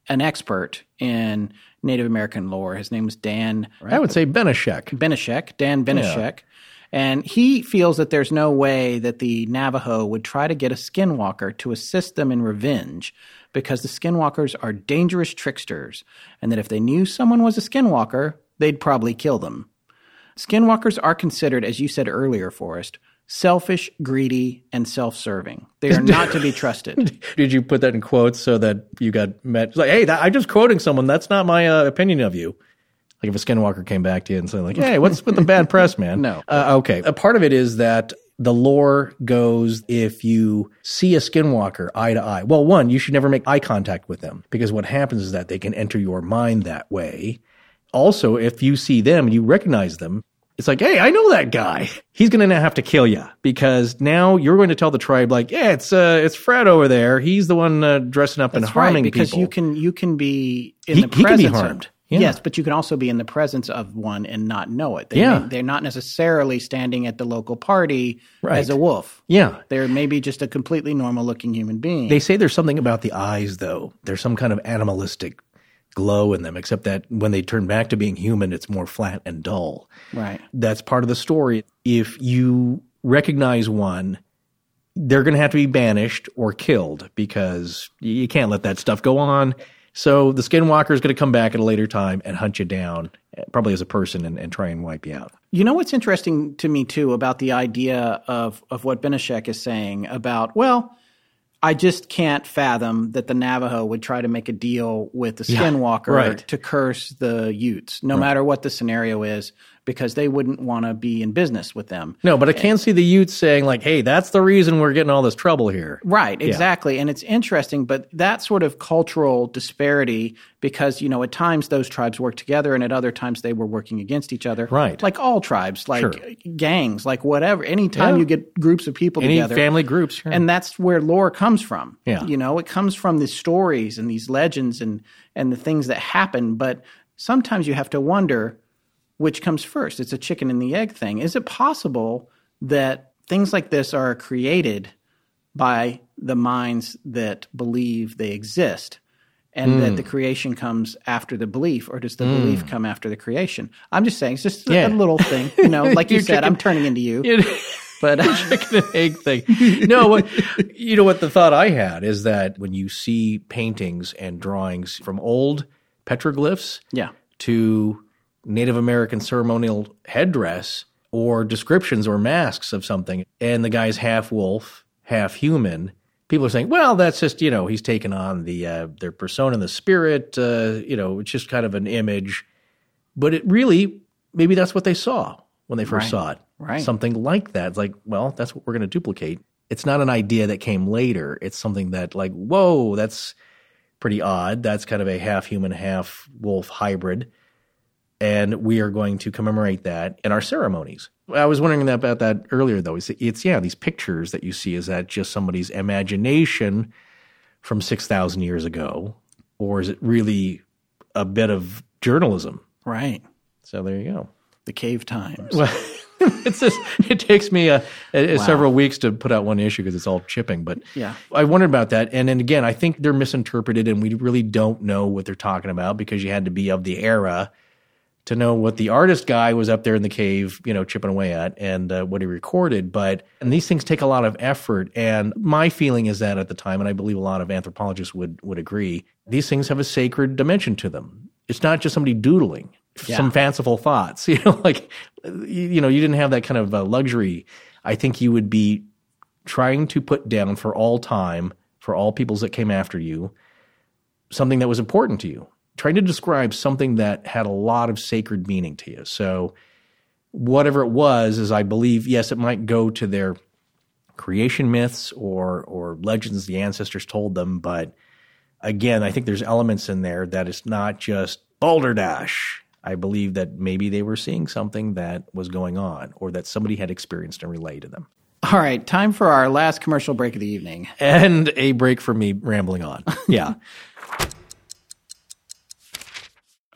[SPEAKER 1] an expert in Native American lore. His name was Dan
[SPEAKER 2] I would say Benyshek.
[SPEAKER 1] Benyshek, Dan Benyshek. And he feels that there's no way that the Navajo would try to get a skinwalker to assist them in revenge because the skinwalkers are dangerous tricksters, and that if they knew someone was a skinwalker, they'd probably kill them. Skinwalkers are considered, as you said earlier, Forrest, selfish, greedy, and self serving. They are not to be trusted.
[SPEAKER 2] Did you put that in quotes so that you got met? It's like, hey, that, I'm just quoting someone. That's not my uh, opinion of you. Like if a skinwalker came back to you and said, like, hey, what's with the bad press, man?
[SPEAKER 1] No.
[SPEAKER 2] Uh, okay. A part of it is that the lore goes if you see a skinwalker eye to eye. Well, one, you should never make eye contact with them because what happens is that they can enter your mind that way. Also, if you see them and you recognize them, it's like, hey, I know that guy. He's going to have to kill you because now you're going to tell the tribe, like, yeah, it's uh, it's Fred over there. He's the one uh, dressing up and
[SPEAKER 1] That's right,
[SPEAKER 2] harming
[SPEAKER 1] because
[SPEAKER 2] people.
[SPEAKER 1] you can you can be in
[SPEAKER 2] He-
[SPEAKER 1] the
[SPEAKER 2] he can be harmed. Yeah.
[SPEAKER 1] Yes, but you can also be in the presence of one and not know it. They
[SPEAKER 2] Yeah.
[SPEAKER 1] may- they're not necessarily standing at the local party
[SPEAKER 2] Right.
[SPEAKER 1] as a wolf.
[SPEAKER 2] yeah,
[SPEAKER 1] They're maybe just a completely normal looking human being.
[SPEAKER 2] They say there's something about the eyes, though. There's some kind of animalistic glow in them, except that when they turn back to being human, it's more flat and dull.
[SPEAKER 1] right.
[SPEAKER 2] That's part of the story. If you recognize one, they're going to have to be banished or killed because you can't let that stuff go on. So the skinwalker is going to come back at a later time and hunt you down, probably as a person, and, and try and wipe you out.
[SPEAKER 1] You know what's interesting to me too about the idea of of what Benyshek is saying about well, I just can't fathom that the Navajo would try to make a deal with the Skinwalker
[SPEAKER 2] right.
[SPEAKER 1] to curse the Utes, no matter what the scenario is. Because they wouldn't want to be in business with them.
[SPEAKER 2] No, but I eh, can see the Utes saying like, "Hey, that's the reason we're getting all this trouble here."
[SPEAKER 1] Right, exactly. And it's interesting, but that sort of cultural disparity, because, you know, at times those tribes worked together and at other times they were working against each other.
[SPEAKER 2] Right.
[SPEAKER 1] Like all tribes, like
[SPEAKER 2] Sure.
[SPEAKER 1] gangs, like whatever. Anytime
[SPEAKER 2] Yeah.
[SPEAKER 1] you get groups of people
[SPEAKER 2] Any
[SPEAKER 1] together.
[SPEAKER 2] family groups, sure.
[SPEAKER 1] And that's where lore comes from.
[SPEAKER 2] Yeah.
[SPEAKER 1] You know, it comes from these stories and these legends and, and the things that happen. But sometimes you have to wonder which comes first. It's a chicken and the egg thing. Is it possible that things like this are created by the minds that believe they exist and that hmm. the creation comes after the belief or does the hmm. belief come after the creation i'm just saying it's just a-
[SPEAKER 2] Yeah.
[SPEAKER 1] a little thing you know like you said i'm turning into you but uh,
[SPEAKER 2] chicken and egg thing. No, what, you know what the thought I had is that when you see paintings and drawings from old petroglyphs
[SPEAKER 1] yeah
[SPEAKER 2] to Native American ceremonial headdress or descriptions or masks of something, and the guy's half wolf, half human, people are saying, "Well, that's just you know he's taken on the uh, their persona, the spirit. Uh, you know, it's just kind of an image." But it really, maybe that's what they saw when they first
[SPEAKER 1] Right.
[SPEAKER 2] saw it.
[SPEAKER 1] Right.
[SPEAKER 2] Something like that. It's like, well, that's what we're going to duplicate. It's not an idea that came later. It's something that, like, whoa, that's pretty odd. That's kind of a half human, half wolf hybrid. And we are going to commemorate that in our ceremonies. I was wondering about that earlier, though. It's, it's yeah, these pictures that you see, is that just somebody's imagination from 6,000 years ago? Or is it really a bit of journalism?
[SPEAKER 1] right
[SPEAKER 2] So there you go.
[SPEAKER 1] the cave times
[SPEAKER 2] it's just it takes me uh, a, a, a several weeks to put out one issue because it's all chipping. But
[SPEAKER 1] Yeah.
[SPEAKER 2] I wondered about that, and then again, I think they're misinterpreted, and we really don't know what they're talking about because you had to be of the era to know what the artist guy was up there in the cave, you know, chipping away at, and uh, what he recorded. But and these things take a lot of effort, and my feeling is that at the time, and I believe a lot of anthropologists would would agree, these things have a sacred dimension to them. It's not just somebody doodling some fanciful thoughts. You know, like you, you know, you didn't have that kind of uh, luxury. I think you would be trying to put down for all time, for all peoples that came after you, something that was important to you. Trying to describe something that had a lot of sacred meaning to you. So, whatever it was, is I believe, yes, it might go to their creation myths or or legends the ancestors told them, but again, I think there's elements in there that it's not just balderdash. I believe that maybe they were seeing something that was going on or that somebody had experienced and relayed to them.
[SPEAKER 1] all right time for our last commercial break of the evening
[SPEAKER 2] And a break for me rambling on. Yeah.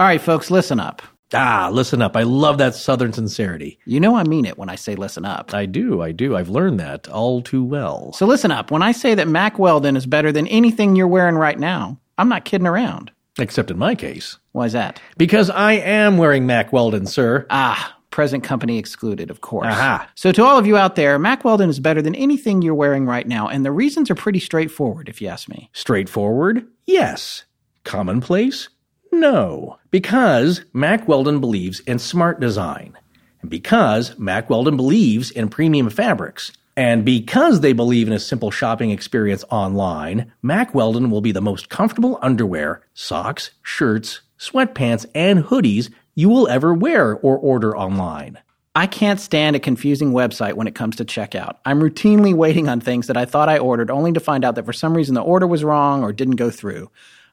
[SPEAKER 1] All right folks listen up
[SPEAKER 2] ah, listen up. I love that southern sincerity.
[SPEAKER 1] you know i mean it when i say listen up
[SPEAKER 2] I do. I do. I've learned that all too well.
[SPEAKER 1] so listen up when i say that Mack Weldon is better than anything you're wearing right now i'm not kidding around
[SPEAKER 2] Except in my case.
[SPEAKER 1] why is that
[SPEAKER 2] Because I am wearing Mack Weldon, sir.
[SPEAKER 1] Ah, present company excluded, of course.
[SPEAKER 2] Aha.
[SPEAKER 1] So, to all of you out there, Mack Weldon is better than anything you're wearing right now, and the reasons are pretty straightforward, if you ask me.
[SPEAKER 2] Straightforward? Yes. Commonplace? No. Because Mack Weldon believes in smart design. And because Mack Weldon believes in premium fabrics. And because they believe in a simple shopping experience online, Mack Weldon will be the most comfortable underwear, socks, shirts, sweatpants, and hoodies you will ever wear or order online.
[SPEAKER 1] I can't stand a confusing website when it comes to checkout. I'm routinely waiting on things that I thought I ordered only to find out that for some reason the order was wrong or didn't go through.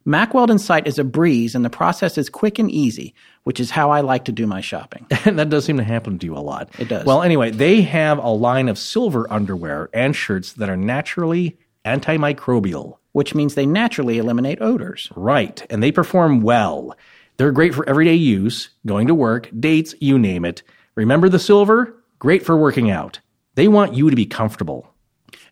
[SPEAKER 1] Mack Weldon's site is a breeze and the process is quick and easy, which is how I like to do my shopping.
[SPEAKER 2] And that does seem to happen to you a lot.
[SPEAKER 1] It does.
[SPEAKER 2] Well, anyway, they have a line of silver underwear and shirts that are naturally antimicrobial.
[SPEAKER 1] which means they naturally eliminate odors.
[SPEAKER 2] Right. And they perform well. They're great for everyday use, going to work, dates, you name it. Remember the silver? Great for working out. They want you to be comfortable.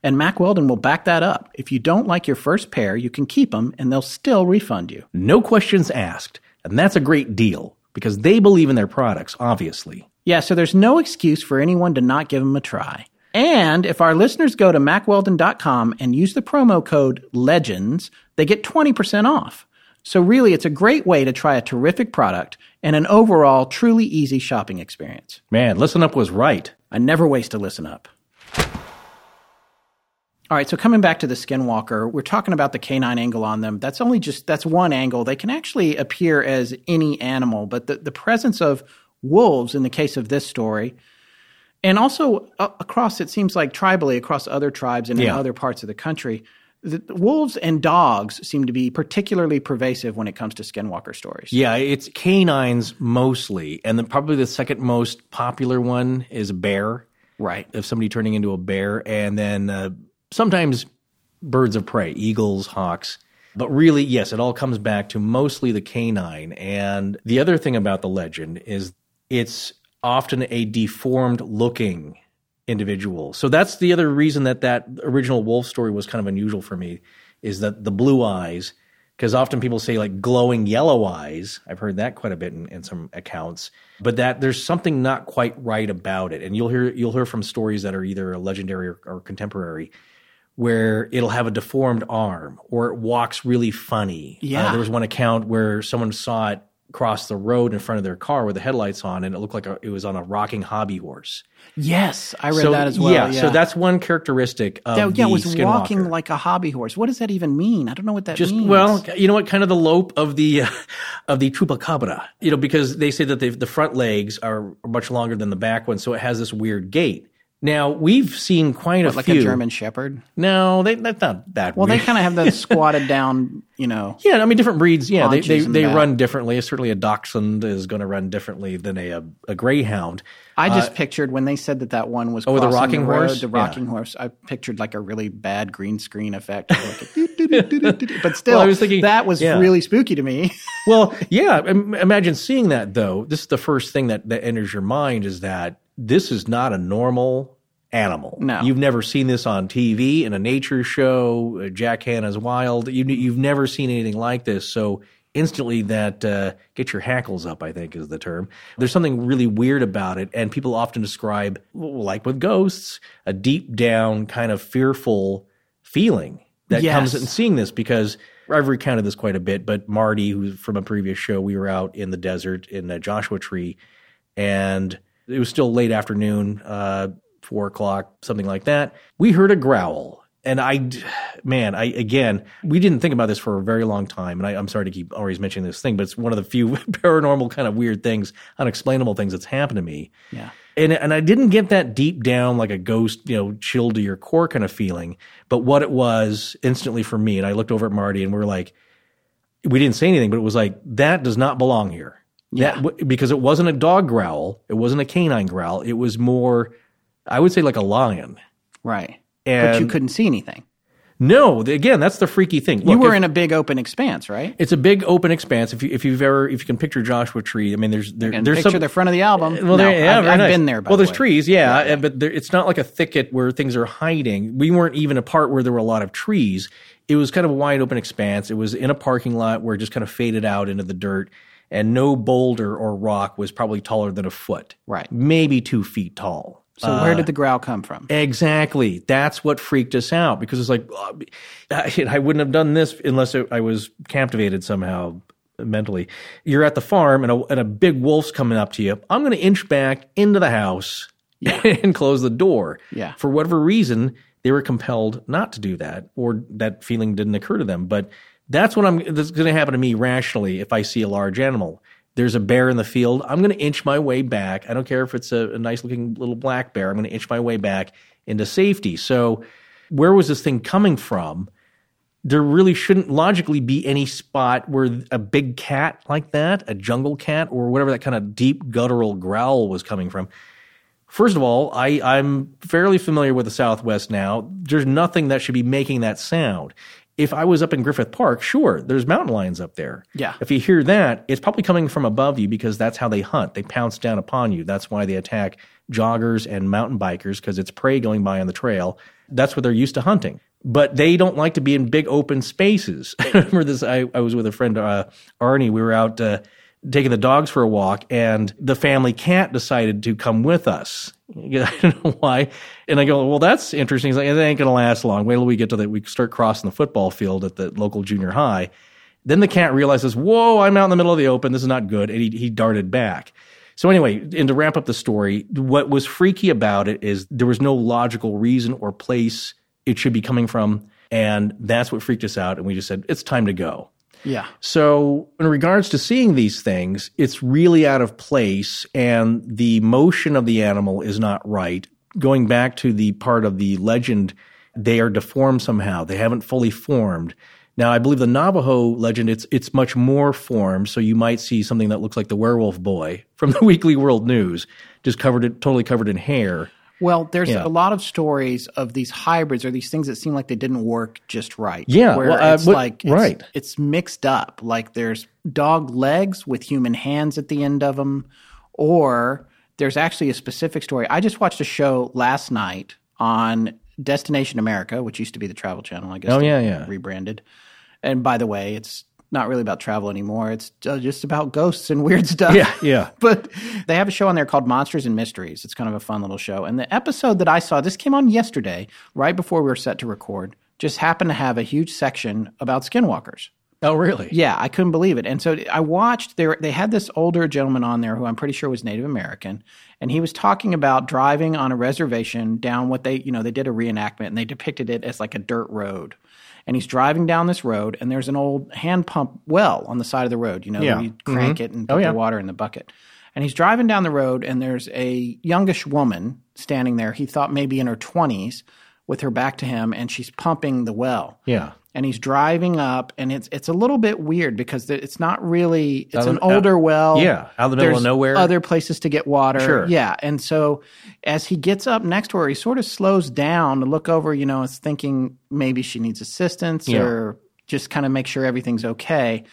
[SPEAKER 1] And Mack Weldon will back that up. If you don't like your first pair, you can keep them and they'll still refund you.
[SPEAKER 2] No questions asked. And that's a great deal because they believe in their products, obviously.
[SPEAKER 1] Yeah, so there's no excuse for anyone to not give them a try. And if our listeners go to mackweldon.com and use the promo code LEGENDS, they get 20% off. So really, it's a great way to try a terrific product and an overall truly easy shopping experience.
[SPEAKER 2] Man, Listen Up was right.
[SPEAKER 1] I never waste a listen up. All right, so coming back to the skinwalker, we're talking about the canine angle on them. That's only just that's one angle. They can actually appear as any animal, but the, the presence of wolves in the case of this story. And also uh, across, it seems like tribally, across other tribes and in other parts of the country, the, the wolves and dogs seem to be particularly pervasive when it comes to skinwalker stories.
[SPEAKER 2] Yeah, it's canines mostly, and then probably the second most popular one is a bear.
[SPEAKER 1] Right.
[SPEAKER 2] Of somebody turning into a bear, and then uh, sometimes birds of prey, eagles, hawks. But really, yes, it all comes back to mostly the canine. And the other thing about the legend is it's often a deformed looking individual. So that's the other reason that that original wolf story was kind of unusual for me is that the blue eyes, because often people say like glowing yellow eyes. I've heard that quite a bit in, in some accounts, but that there's something not quite right about it. And you'll hear you'll hear from stories that are either legendary or, or contemporary, where it'll have a deformed arm or it walks really funny. Uh,
[SPEAKER 1] Yeah.
[SPEAKER 2] there was one account where someone saw it cross the road in front of their car with the headlights on, and it looked like a, it was on a rocking hobby horse.
[SPEAKER 1] Yes, I read
[SPEAKER 2] so,
[SPEAKER 1] that as well.
[SPEAKER 2] Yeah,
[SPEAKER 1] Yeah,
[SPEAKER 2] so that's one characteristic of
[SPEAKER 1] That- yeah, it was walking like a hobby horse. What does that even mean? I don't know what that
[SPEAKER 2] just
[SPEAKER 1] means.
[SPEAKER 2] well, you know what, kind of the lope of the uh, of the chupacabra. You know, because they say that the the front legs are much longer than the back ones, so it has this weird gait. Now we've seen quite a
[SPEAKER 1] like
[SPEAKER 2] few.
[SPEAKER 1] Like a German Shepherd.
[SPEAKER 2] No, they, that's not that.
[SPEAKER 1] Well,
[SPEAKER 2] weird.
[SPEAKER 1] they kind of have the squatted down, you know.
[SPEAKER 2] Yeah, I mean, different breeds. Yeah, they they, they run differently. Certainly, a dachshund is going to run differently than a a, a greyhound.
[SPEAKER 1] I just pictured when they said that that one was
[SPEAKER 2] Uh, Oh, the rocking
[SPEAKER 1] road,
[SPEAKER 2] horse?
[SPEAKER 1] the
[SPEAKER 2] Yeah.
[SPEAKER 1] rocking horse. I pictured like a really bad green screen effect, but still,
[SPEAKER 2] Well, I was thinking-
[SPEAKER 1] that was
[SPEAKER 2] yeah.
[SPEAKER 1] really spooky to me.
[SPEAKER 2] Well, yeah. Imagine seeing that though. This is the first thing that that enters your mind is that this is not a normal animal.
[SPEAKER 1] No.
[SPEAKER 2] you've never seen this on TV in a nature show. uh, Jack Hanna's Wild. You, you've never seen anything like this. So instantly, that uh, get your hackles up. I think is the term. There's something really weird about it, and people often describe, like with ghosts, a deep down kind of fearful feeling that
[SPEAKER 1] Yes.
[SPEAKER 2] comes in seeing this because I've recounted this quite a bit, but Marty, who's from a previous show, we were out in the desert in a Joshua tree, and it was still late afternoon, uh, four o'clock, something like that. We heard a growl, and I, man, I again, we didn't think about this for a very long time, and I, I'm sorry to keep always mentioning this thing, but it's one of the few paranormal kind of weird things, unexplainable things that's happened to me.
[SPEAKER 1] Yeah.
[SPEAKER 2] And and I didn't get that deep down like a ghost, you know, chill to your core kind of feeling. But what it was instantly for me, and I looked over at Marty and we were like, we didn't say anything, but it was like that does not belong here.
[SPEAKER 1] Yeah.
[SPEAKER 2] That, because it wasn't a dog growl, it wasn't a canine growl. It was more, I would say, like a lion.
[SPEAKER 1] Right.
[SPEAKER 2] And
[SPEAKER 1] but you couldn't see anything.
[SPEAKER 2] no, again, that's the freaky thing.
[SPEAKER 1] you were
[SPEAKER 2] if-
[SPEAKER 1] in a big open expanse, right?
[SPEAKER 2] It's a big open expanse. If you if you've ever if you can picture Joshua Tree, I mean, there's there, there's
[SPEAKER 1] picture
[SPEAKER 2] some,
[SPEAKER 1] the front of the album.
[SPEAKER 2] Well,
[SPEAKER 1] No,
[SPEAKER 2] there, yeah,
[SPEAKER 1] I've, I've
[SPEAKER 2] nice.
[SPEAKER 1] been there.
[SPEAKER 2] Well,
[SPEAKER 1] the
[SPEAKER 2] there's
[SPEAKER 1] way.
[SPEAKER 2] trees, yeah, uh, but there, it's not like a thicket where things are hiding. We weren't even a part where there were a lot of trees. It was kind of a wide open expanse. It was in a parking lot where it just kind of faded out into the dirt, and no boulder or rock was probably taller than a foot,
[SPEAKER 1] Right.
[SPEAKER 2] Maybe two feet tall.
[SPEAKER 1] So where did the growl come from?
[SPEAKER 2] Exactly. That's what freaked us out because it's like uh, I, wouldn't have done this unless I was captivated somehow mentally. You're at the farm and a, and a big wolf's coming up to you. I'm going to inch back into the house and close the door.
[SPEAKER 1] Yeah.
[SPEAKER 2] For whatever reason, they were compelled not to do that, or that feeling didn't occur to them. But that's what I'm. That's going to happen to me rationally if I see a large animal. There's a bear in the field. I'm going to inch my way back. I don't care if it's a, a nice looking little black bear. I'm going to inch my way back into safety. So, where was this thing coming from? There really shouldn't logically be any spot where a big cat like that, a jungle cat, or whatever that kind of deep guttural growl was coming from. First of all, I, I'm fairly familiar with the Southwest now. There's nothing that should be making that sound. If I was up in Griffith Park, sure, there's mountain lions up there.
[SPEAKER 1] Yeah.
[SPEAKER 2] If you hear that, it's probably coming from above you because that's how they hunt. They pounce down upon you. That's why they attack joggers and mountain bikers because it's prey going by on the trail. That's what they're used to hunting. But they don't like to be in big open spaces. I remember this. I, I was with a friend, uh, Arnie. We were out uh, taking the dogs for a walk, and the family cat decided to come with us. I don't know why. And I go, well, that's interesting. He's like, it ain't going to last long. Wait till we get to that. we start crossing the football field at the local junior high. Then the cat realizes, whoa, I'm out in the middle of the open. This is not good. And he, he darted back. So anyway, and to wrap up the story, what was freaky about it is there was no logical reason or place it should be coming from. And that's what freaked us out. And we just said, it's time to go.
[SPEAKER 1] Yeah.
[SPEAKER 2] So, in regards to seeing these things, it's really out of place and the motion of the animal is not right. Going back to the part of the legend, they are deformed somehow. They haven't fully formed. Now, I believe the Navajo legend, it's, it's much more formed. So you might see something that looks like the werewolf boy from the Weekly World News, just covered it, totally covered in hair.
[SPEAKER 1] Well, there's
[SPEAKER 2] Yeah.
[SPEAKER 1] a lot of stories of these hybrids or these things that seem like they didn't work just right.
[SPEAKER 2] Yeah,
[SPEAKER 1] where
[SPEAKER 2] well, uh,
[SPEAKER 1] it's like it's,
[SPEAKER 2] right.
[SPEAKER 1] It's mixed up. Like there's dog legs with human hands at the end of them, or there's actually a specific story. I just watched a show last night on Destination America, which used to be the Travel Channel. I guess.
[SPEAKER 2] Oh, yeah, yeah.
[SPEAKER 1] Rebranded. And by the way, it's not really about travel anymore. It's uh, just about ghosts and weird stuff.
[SPEAKER 2] Yeah, yeah.
[SPEAKER 1] but they have a show on there called Monsters and Mysteries. It's kind of a fun little show. And the episode that I saw, this came on yesterday, right before we were set to record, just happened to have a huge section about skinwalkers.
[SPEAKER 2] Oh, really?
[SPEAKER 1] Yeah, I couldn't believe it. And so I watched there they had this older gentleman on there who I'm pretty sure was Native American, and he was talking about driving on a reservation down what they, you know, they did a reenactment and they depicted it as like a dirt road. And he's driving down this road and there's an old hand pump well on the side of the road, you know,
[SPEAKER 2] Yeah.
[SPEAKER 1] you crank mm-hmm. it and oh, put
[SPEAKER 2] Oh, yeah.
[SPEAKER 1] the water in the bucket. And he's driving down the road and there's a youngish woman standing there. He thought maybe in her 20s with her back to him and she's pumping the well
[SPEAKER 2] Yeah.
[SPEAKER 1] And he's driving up and it's it's a little bit weird because it's not really it's
[SPEAKER 2] Out
[SPEAKER 1] an
[SPEAKER 2] of- out-
[SPEAKER 1] older well
[SPEAKER 2] yeah, out in the middle of nowhere.
[SPEAKER 1] other places to get water
[SPEAKER 2] Sure.
[SPEAKER 1] yeah and so as he gets up next to her he sort of slows down to look over you know is thinking maybe she needs assistance
[SPEAKER 2] Yeah.
[SPEAKER 1] or just kind of make sure everything's okay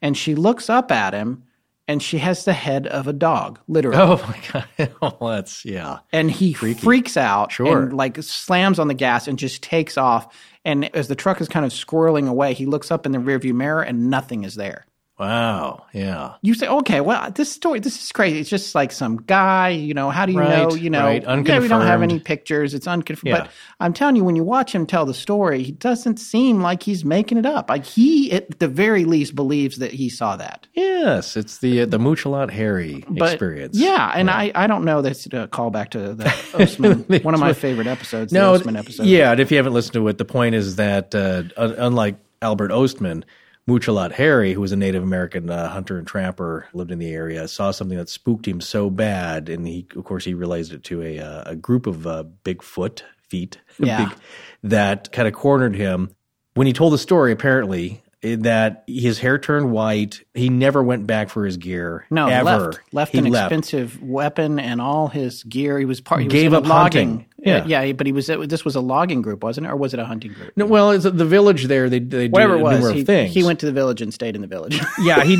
[SPEAKER 1] and she looks up at him and she has the head of a dog literally
[SPEAKER 2] Oh, my God. That's, yeah.
[SPEAKER 1] and he freaks out
[SPEAKER 2] Sure.
[SPEAKER 1] and like slams on the gas and just takes off. And as the truck is kind of squirreling away, he looks up in the rearview mirror and nothing is there.
[SPEAKER 2] Wow. Yeah.
[SPEAKER 1] You say, okay, well, this story, this is crazy. It's just like some guy, you know, how do you
[SPEAKER 2] Right,
[SPEAKER 1] know, you know,
[SPEAKER 2] right,
[SPEAKER 1] yeah, we don't have any pictures. It's unconfirmed.
[SPEAKER 2] Yeah.
[SPEAKER 1] But I'm telling you, when you watch him tell the story, he doesn't seem like he's making it up. Like he, at the very least, believes that he saw that.
[SPEAKER 2] Yes. It's the, uh, the Muchalat Harry
[SPEAKER 1] But,
[SPEAKER 2] experience.
[SPEAKER 1] Yeah, and I, I don't know that's a callback to the Ostman, one of my favorite episodes,
[SPEAKER 2] No,
[SPEAKER 1] the Ostman episode.
[SPEAKER 2] yeah, and if you haven't listened to it, the point is that uh, unlike Albert Ostman, Muchalat Harry, who was a Native American uh, hunter and trapper, lived in the area, saw something that spooked him so bad, and he, of course, he realized it to a uh, a group of uh, Bigfoot feet,
[SPEAKER 1] Yeah.
[SPEAKER 2] big, that kind of cornered him. When he told the story, apparently eh, that his hair turned white, he never went back for his gear.
[SPEAKER 1] No,
[SPEAKER 2] ever.
[SPEAKER 1] left left
[SPEAKER 2] he
[SPEAKER 1] an
[SPEAKER 2] left.
[SPEAKER 1] expensive weapon and all his gear. He was part. He
[SPEAKER 2] Gave up
[SPEAKER 1] logging.
[SPEAKER 2] hunting. Yeah.
[SPEAKER 1] yeah, but he was. This was a logging group, wasn't it, or was it a hunting group?
[SPEAKER 2] No, well, it's the village there. They they
[SPEAKER 1] Whatever
[SPEAKER 2] do
[SPEAKER 1] it was, he,
[SPEAKER 2] things.
[SPEAKER 1] he went to the village and stayed in the village.
[SPEAKER 2] yeah, he,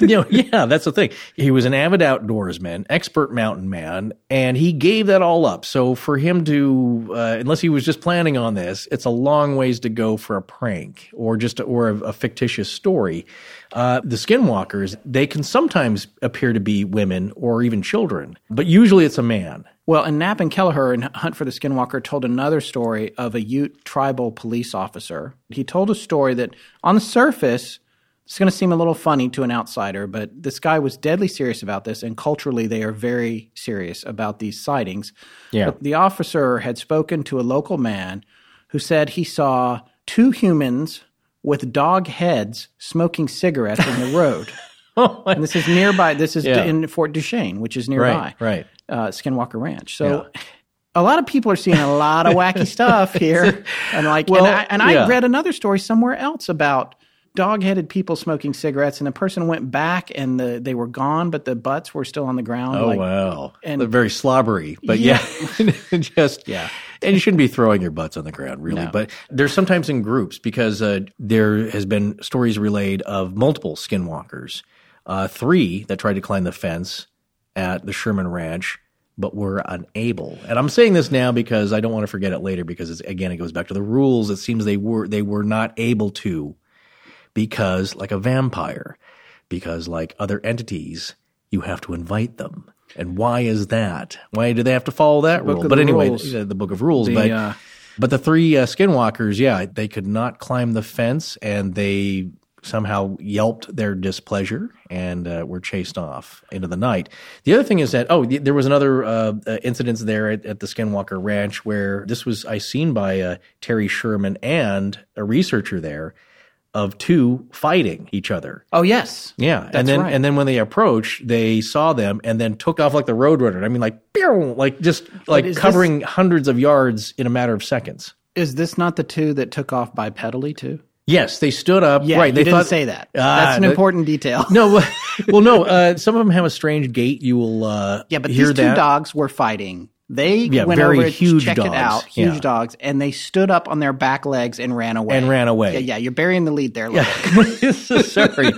[SPEAKER 2] you know, yeah, that's the thing. He was an avid outdoorsman, expert mountain man, and he gave that all up. So for him to, uh, unless he was just planning on this, it's a long ways to go for a prank or just or a, a fictitious story. Uh, the skinwalkers, they can sometimes appear to be women or even children, but usually it's a man.
[SPEAKER 1] Well, and Knapp and Kelleher in Hunt for the Skinwalker told another story of a Ute tribal police officer. He told a story that on the surface, it's going to seem a little funny to an outsider, but this guy was deadly serious about this, and culturally, they are very serious about these sightings.
[SPEAKER 2] Yeah.
[SPEAKER 1] But the officer had spoken to a local man who said he saw two humans with dog heads smoking cigarettes in the road. and this is nearby. This is
[SPEAKER 2] Yeah.
[SPEAKER 1] in Fort Duchesne, which is nearby
[SPEAKER 2] Right, right.
[SPEAKER 1] uh, Skinwalker Ranch. So a lot of people are seeing a lot of wacky stuff here, and like,
[SPEAKER 2] Well,
[SPEAKER 1] and I, and I
[SPEAKER 2] yeah.
[SPEAKER 1] read another story somewhere else about dog-headed people smoking cigarettes, and the person went back and the they were gone, but the butts were still on the ground.
[SPEAKER 2] Oh
[SPEAKER 1] like,
[SPEAKER 2] wow,
[SPEAKER 1] and-
[SPEAKER 2] They're very slobbery, but yeah, just
[SPEAKER 1] Yeah.
[SPEAKER 2] And you shouldn't be throwing your butts on the ground, really.
[SPEAKER 1] No.
[SPEAKER 2] But there's sometimes in groups because uh, there has been stories relayed of multiple skinwalkers, uh, three that tried to climb the fence at the Sherman Ranch. But were unable, and I'm saying this now because I don't want to forget it later. Because it's, again, it goes back to the rules. It seems they were they were not able to because like a vampire, because like other entities, you have to invite them. And why is that? Why do they have to follow that rule? But anyway, the, the book of rules.
[SPEAKER 1] The,
[SPEAKER 2] but
[SPEAKER 1] uh,
[SPEAKER 2] but the three uh, skinwalkers, yeah, they could not climb the fence, and they somehow yelped their displeasure and uh, were chased off into the night. The other thing is that oh, th- there was another uh, uh, incident there at, at the Skinwalker Ranch where this was I seen by uh, Terry Sherman and a researcher there of two fighting each other.
[SPEAKER 1] Oh yes.
[SPEAKER 2] Yeah, and then
[SPEAKER 1] right.
[SPEAKER 2] and then when they approached, they saw them and then took off like the Roadrunner. I mean, like, pew, like just like
[SPEAKER 1] is this-
[SPEAKER 2] covering hundreds of yards in a matter of seconds.
[SPEAKER 1] Is this not the two that took off bipedally too?
[SPEAKER 2] Yes, they stood up.
[SPEAKER 1] Yeah,
[SPEAKER 2] right. They
[SPEAKER 1] didn't
[SPEAKER 2] thought,
[SPEAKER 1] say that.
[SPEAKER 2] Ah,
[SPEAKER 1] That's an
[SPEAKER 2] that-
[SPEAKER 1] important detail.
[SPEAKER 2] No, well- no. Uh, some of them have a strange gait. You will uh,
[SPEAKER 1] Yeah, but these two
[SPEAKER 2] that.
[SPEAKER 1] dogs were fighting. They
[SPEAKER 2] Yeah,
[SPEAKER 1] went
[SPEAKER 2] very
[SPEAKER 1] over
[SPEAKER 2] huge
[SPEAKER 1] to check
[SPEAKER 2] dogs.
[SPEAKER 1] it out, huge
[SPEAKER 2] Yeah.
[SPEAKER 1] dogs, and they stood up on their back legs and ran away.
[SPEAKER 2] And ran away.
[SPEAKER 1] Yeah, yeah, you're burying the lead there. a bit.
[SPEAKER 2] Sorry,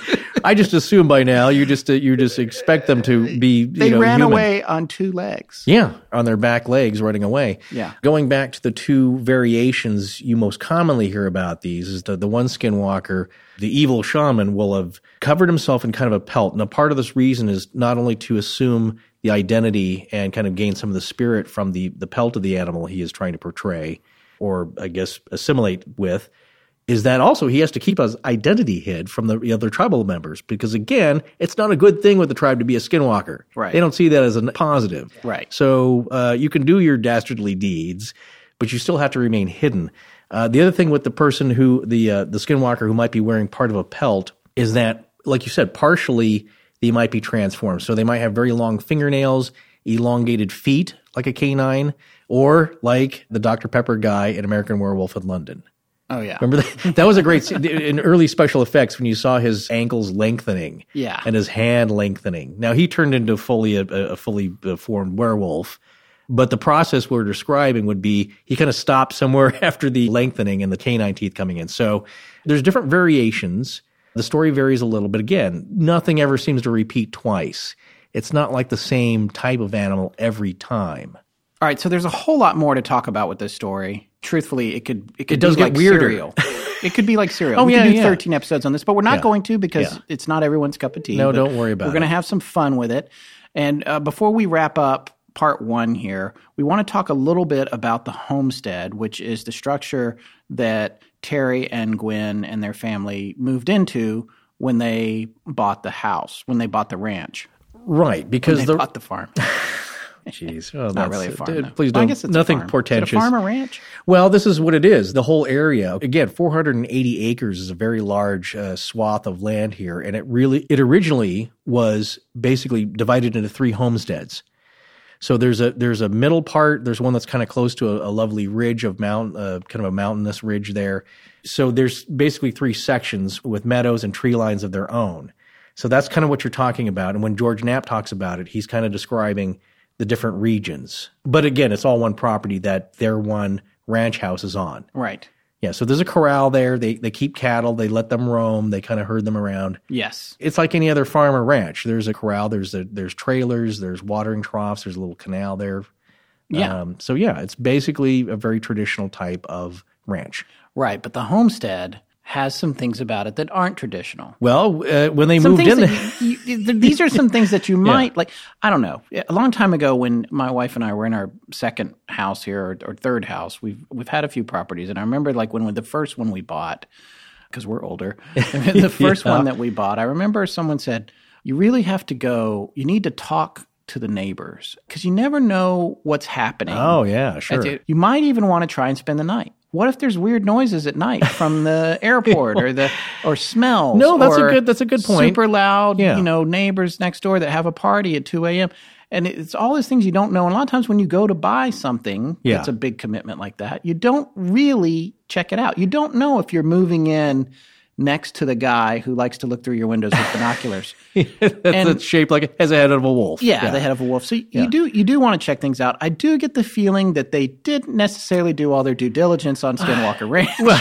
[SPEAKER 2] I just assume by now you just uh, you just expect them to be.
[SPEAKER 1] They
[SPEAKER 2] you know,
[SPEAKER 1] ran
[SPEAKER 2] human.
[SPEAKER 1] away on two legs.
[SPEAKER 2] Yeah, on their back legs running away.
[SPEAKER 1] Yeah.
[SPEAKER 2] Going back to the two variations you most commonly hear about these is the, the one skinwalker, the evil shaman will have covered himself in kind of a pelt. Now, part of this reason is not only to assume the identity and kind of gain some of the spirit from the, the pelt of the animal he is trying to portray or I guess assimilate with, is that also he has to keep his identity hid from the other tribal members because again, it's not a good thing with the tribe to be a skinwalker.
[SPEAKER 1] Right.
[SPEAKER 2] They don't see that as a positive.
[SPEAKER 1] Right.
[SPEAKER 2] So uh, you can do your dastardly deeds, but you still have to remain hidden. Uh, the other thing with the person who the uh, the skinwalker who might be wearing part of a pelt is that, like you said, partially they might be transformed. So they might have very long fingernails, elongated feet like a canine, or like the Dr Pepper guy in American Werewolf in London.
[SPEAKER 1] Oh yeah.
[SPEAKER 2] Remember that? That was a great scene in early special effects when you saw his ankles lengthening,
[SPEAKER 1] Yeah.
[SPEAKER 2] and his hand lengthening. Now he turned into fully a, a fully formed werewolf, but the process we're describing would be he kind of stopped somewhere after the lengthening and the canine teeth coming in. So there's different variations. The story varies a little, but again, nothing ever seems to repeat twice. It's not like the same type of animal every time.
[SPEAKER 1] All right, so there's a whole lot more to talk about with this story. Truthfully, it could it could
[SPEAKER 2] It does
[SPEAKER 1] be
[SPEAKER 2] get
[SPEAKER 1] like
[SPEAKER 2] weirder.
[SPEAKER 1] it could be like serial.
[SPEAKER 2] Oh,
[SPEAKER 1] we
[SPEAKER 2] yeah,
[SPEAKER 1] could do
[SPEAKER 2] yeah.
[SPEAKER 1] 13 episodes on this, but we're not
[SPEAKER 2] Yeah.
[SPEAKER 1] going to because
[SPEAKER 2] Yeah.
[SPEAKER 1] it's not everyone's cup of tea.
[SPEAKER 2] No, don't worry about it.
[SPEAKER 1] We're going to have some fun with it. And uh, before we wrap up part one here, we want to talk a little bit about the homestead, which is the structure that Terry and Gwen and their family moved into when they bought the house, when they bought the ranch,
[SPEAKER 2] Right, because
[SPEAKER 1] they
[SPEAKER 2] the
[SPEAKER 1] bought the farm.
[SPEAKER 2] Jeez, well,
[SPEAKER 1] Not really a farm.
[SPEAKER 2] dude. Please don't.
[SPEAKER 1] I guess it's
[SPEAKER 2] nothing
[SPEAKER 1] a farm.
[SPEAKER 2] portentous.
[SPEAKER 1] Is a farm or ranch?
[SPEAKER 2] Well, this is what it is. The whole area, again, 480 acres is a very large uh, swath of land here, and it really, it originally was basically divided into three homesteads. So there's a there's a middle part. There's one that's kind of close to a, a lovely ridge of mount, uh, kind of a mountainous ridge there. So there's basically three sections with meadows and tree lines of their own. So that's kind of what you're talking about. And when George Knapp talks about it, he's kind of describing the different regions. But again, it's all one property that their one ranch house is on.
[SPEAKER 1] Right.
[SPEAKER 2] Yeah. So there's a corral there. They they keep cattle. They let them roam. They kind of herd them around.
[SPEAKER 1] Yes.
[SPEAKER 2] It's like any other farm or ranch. There's a corral. There's a, there's trailers. There's watering troughs. There's a little canal there.
[SPEAKER 1] Yeah.
[SPEAKER 2] Um, so yeah, it's basically a very traditional type of ranch.
[SPEAKER 1] Right. But the homestead has some things about it that aren't traditional.
[SPEAKER 2] Well, uh, when they
[SPEAKER 1] Some
[SPEAKER 2] moved in,
[SPEAKER 1] you- you- these are some things that you might like. I don't know. A long time ago, when my wife and I were in our second house here or, or third house, we've we've had a few properties, and I remember like when the first one we bought, because we're older, the first
[SPEAKER 2] Yeah.
[SPEAKER 1] one that we bought, I remember someone said, "You really have to go. You need to talk." To the neighbors, because you never know what's happening.
[SPEAKER 2] oh yeah, sure.
[SPEAKER 1] You might even want to try and spend the night. What if there's weird noises at night from the airport or the or smells?
[SPEAKER 2] No, that's a good- that's a good point.
[SPEAKER 1] Super loud,
[SPEAKER 2] Yeah.
[SPEAKER 1] you know, neighbors next door that have a party at two a.m. And it's all these things you don't know. And a lot of times when you go to buy something
[SPEAKER 2] Yeah.
[SPEAKER 1] that's a big commitment like that, you don't really check it out. You don't know if you're moving in next to the guy who likes to look through your windows with binoculars.
[SPEAKER 2] That's shaped like as a head of a wolf.
[SPEAKER 1] Yeah, the head of a wolf. So you do you do want to check things out. I do get the feeling that they didn't necessarily do all their due diligence on Skinwalker Ranch.
[SPEAKER 2] Well,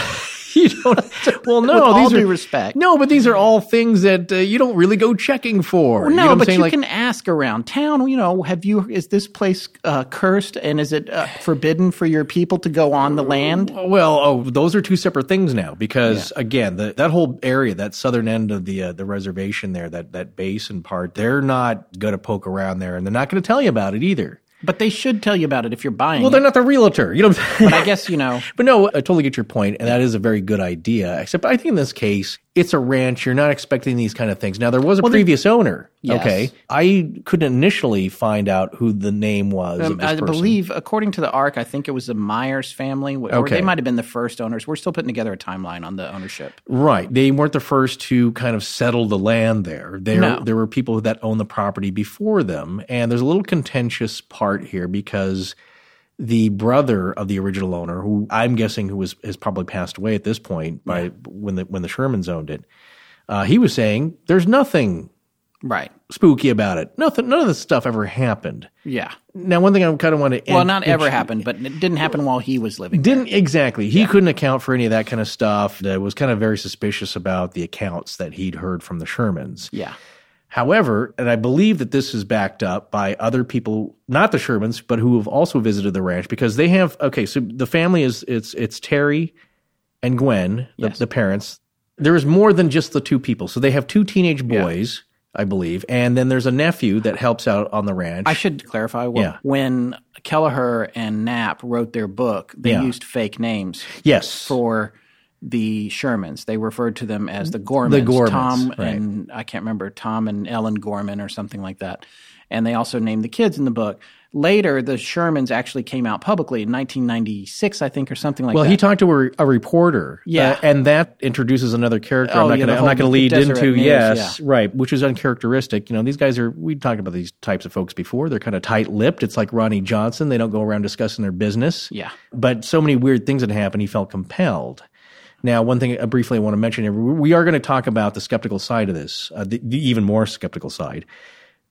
[SPEAKER 2] you don't. Well, no,
[SPEAKER 1] With all
[SPEAKER 2] these
[SPEAKER 1] due
[SPEAKER 2] are
[SPEAKER 1] respect.
[SPEAKER 2] No, but these are all things that uh, you don't really go checking for.
[SPEAKER 1] no,
[SPEAKER 2] you know
[SPEAKER 1] but
[SPEAKER 2] saying?
[SPEAKER 1] you
[SPEAKER 2] Like,
[SPEAKER 1] can ask around town. You know, have you? Is this place uh, cursed and is it uh, forbidden for your people to go on the land?
[SPEAKER 2] Well, oh, those are two separate things now because again, the, that whole area, that southern end of the uh, the reservation there, that that basin part, they're not going to poke around there, and they're not going to tell you about it either.
[SPEAKER 1] But they should tell you about it if you're buying.
[SPEAKER 2] Well, they're not the realtor, you know. What I'm saying?
[SPEAKER 1] But I guess you know.
[SPEAKER 2] But no, I totally get your point, and that is a very good idea. Except I think in this case, it's a ranch. You're not expecting these kind of things. Now there was a
[SPEAKER 1] Well, the-
[SPEAKER 2] previous owner.
[SPEAKER 1] Yes.
[SPEAKER 2] Okay, I couldn't initially find out who the name was.
[SPEAKER 1] Um, I
[SPEAKER 2] person.
[SPEAKER 1] believe, according to the ARC, I think it was the Myers family, or
[SPEAKER 2] Okay.
[SPEAKER 1] they might have been the first owners. We're still putting together a timeline on the ownership.
[SPEAKER 2] Right. They weren't the first to kind of settle the land there. There,
[SPEAKER 1] No.
[SPEAKER 2] there were people that owned the property before them. And there's a little contentious part here because the brother of the original owner, who I'm guessing who was has probably passed away at this point by when the when the Shermans owned it, uh, he was saying there's nothing
[SPEAKER 1] Right.
[SPEAKER 2] spooky about it. Nothing. None of this stuff ever happened.
[SPEAKER 1] Yeah.
[SPEAKER 2] Now, one thing I kind of want to
[SPEAKER 1] Well, not ever happened, but it didn't happen while he was living.
[SPEAKER 2] Didn't exactly. He couldn't account for any of that kind of stuff. That was kind of very suspicious about the accounts that he'd heard from the Shermans.
[SPEAKER 1] Yeah.
[SPEAKER 2] However, and I believe that this is backed up by other people, not the Shermans, but who have also visited the ranch because they have. Okay, so the family is it's it's Terry and Gwen, the,
[SPEAKER 1] Yes.
[SPEAKER 2] the parents. There is more than just the two people. So they have two teenage boys, I believe, and then there's a nephew that helps out on the ranch.
[SPEAKER 1] I should clarify. wh-
[SPEAKER 2] Yeah.
[SPEAKER 1] When Kelleher and Knapp wrote their book, they
[SPEAKER 2] Yeah.
[SPEAKER 1] used fake names
[SPEAKER 2] yes,
[SPEAKER 1] for the Shermans. They referred to them as the Gormans.
[SPEAKER 2] The Gormans,
[SPEAKER 1] Tom
[SPEAKER 2] right.
[SPEAKER 1] and I can't remember Tom and Ellen Gorman or something like that. And they also named the kids in the book. Later, the Shermans actually came out publicly in 1996, I think, or something like
[SPEAKER 2] Well,
[SPEAKER 1] that.
[SPEAKER 2] Well, he talked to a, a reporter.
[SPEAKER 1] Yeah.
[SPEAKER 2] uh, and that introduces another character.
[SPEAKER 1] Oh,
[SPEAKER 2] I'm not
[SPEAKER 1] yeah,
[SPEAKER 2] going to.
[SPEAKER 1] the
[SPEAKER 2] I'm not
[SPEAKER 1] whole-
[SPEAKER 2] going to lead into.
[SPEAKER 1] News,
[SPEAKER 2] yes, right, which is uncharacteristic. You know, these guys are. We talked about these types of folks before. They're kind of tight-lipped. It's like Ronnie Johnson. They don't go around discussing their business.
[SPEAKER 1] Yeah.
[SPEAKER 2] But so many weird things had happened. He felt compelled. Now, one thing uh, briefly I want to mention here, we are going to talk about the skeptical side of this, uh, the, the even more skeptical side.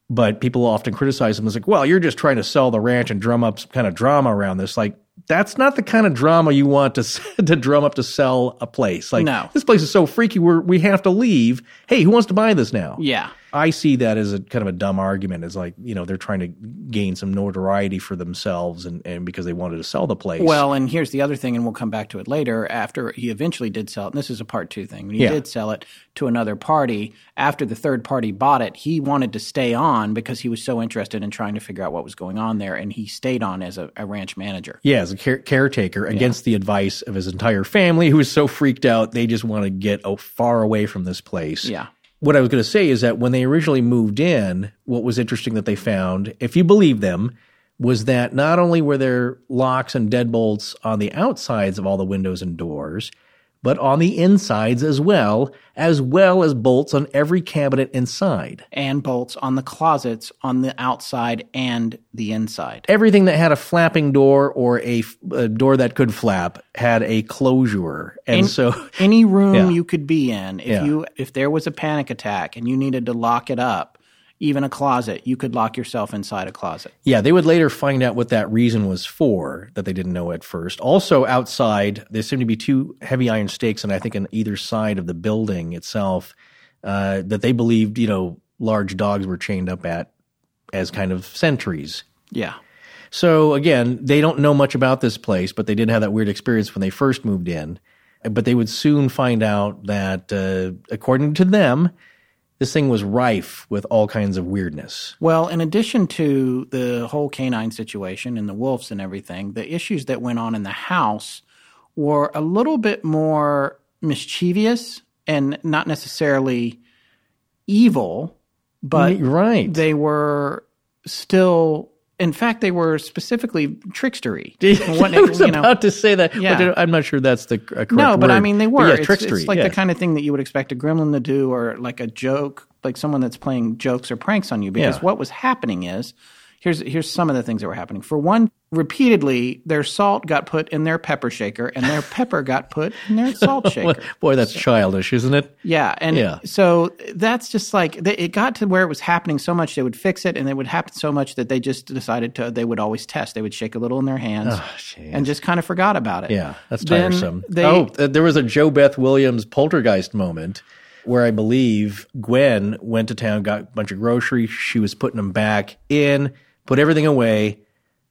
[SPEAKER 2] But people often criticize him as like, well, you're just trying to sell the ranch and drum up some kind of drama around this. Like, that's not the kind of drama you want to to drum up to sell a place. Like,
[SPEAKER 1] No.
[SPEAKER 2] this place is so freaky, we're, we have to leave. Hey, who wants to buy this now?
[SPEAKER 1] yeah.
[SPEAKER 2] I see that as a kind of a dumb argument. It's like, you know, they're trying to gain some notoriety for themselves and, and because they wanted to sell the place.
[SPEAKER 1] Well, and here's the other thing, and we'll come back to it later. After he eventually did sell it, and this is a part two thing. When he
[SPEAKER 2] Yeah.
[SPEAKER 1] did sell it to another party, after the third party bought it, he wanted to stay on because he was so interested in trying to figure out what was going on there, and he stayed on as a, a ranch manager.
[SPEAKER 2] Yeah, as a care- caretaker against the advice of his entire family, who was so freaked out they just want to get oh, far away from this place.
[SPEAKER 1] Yeah.
[SPEAKER 2] What I was going to say is that when they originally moved in, what was interesting that they found, if you believe them, was that not only were there locks and deadbolts on the outsides of all the windows and doors, but on the insides as well, as well as bolts on every cabinet inside.
[SPEAKER 1] And bolts on the closets on the outside and the inside.
[SPEAKER 2] Everything that had a flapping door or a, door that could flap had a closure. And so
[SPEAKER 1] Any room
[SPEAKER 2] Yeah.
[SPEAKER 1] you could be in, if
[SPEAKER 2] Yeah.
[SPEAKER 1] you if there was a panic attack and you needed to lock it up, even a closet, you could lock yourself inside a closet.
[SPEAKER 2] Yeah, they would later find out what that reason was for that they didn't know at first. Also, outside, there seemed to be two heavy iron stakes, and I think on either side of the building itself, uh, that they believed, you know, large dogs were chained up at as kind of sentries.
[SPEAKER 1] Yeah.
[SPEAKER 2] So again, they don't know much about this place, but they did have that weird experience when they first moved in. But they would soon find out that, uh, according to them, this thing was rife with all kinds of weirdness.
[SPEAKER 1] Well, in addition to the whole canine situation and the wolves and everything, the issues that went on in the house were a little bit more mischievous and not necessarily evil, but
[SPEAKER 2] right.
[SPEAKER 1] they were still. In fact, they were specifically trickstery. What-
[SPEAKER 2] I was
[SPEAKER 1] you know,
[SPEAKER 2] about to say that,
[SPEAKER 1] Yeah.
[SPEAKER 2] I'm not sure that's the correct
[SPEAKER 1] no, but I mean they were.
[SPEAKER 2] yeah,
[SPEAKER 1] it's,
[SPEAKER 2] trickstery.
[SPEAKER 1] it's like
[SPEAKER 2] yeah.
[SPEAKER 1] the kind of thing that you would expect a gremlin to do, or like a joke, like someone that's playing jokes or pranks on you. Because what was happening is, here's here's some of the things that were happening. For one, repeatedly their salt got put in their pepper shaker, and their pepper got put in their salt shaker.
[SPEAKER 2] Boy, that's childish, isn't it?
[SPEAKER 1] Yeah, and
[SPEAKER 2] Yeah.
[SPEAKER 1] so that's just like it got to where it was happening so much they would fix it, and it would happen so much that they just decided to they would always test. They would shake a little in their hands and just kind of forgot about it.
[SPEAKER 2] Yeah, that's tiresome.
[SPEAKER 1] They,
[SPEAKER 2] oh, uh, there was a JoBeth Williams poltergeist moment where I believe Gwen went to town, got a bunch of groceries. She was putting them back in, put everything away,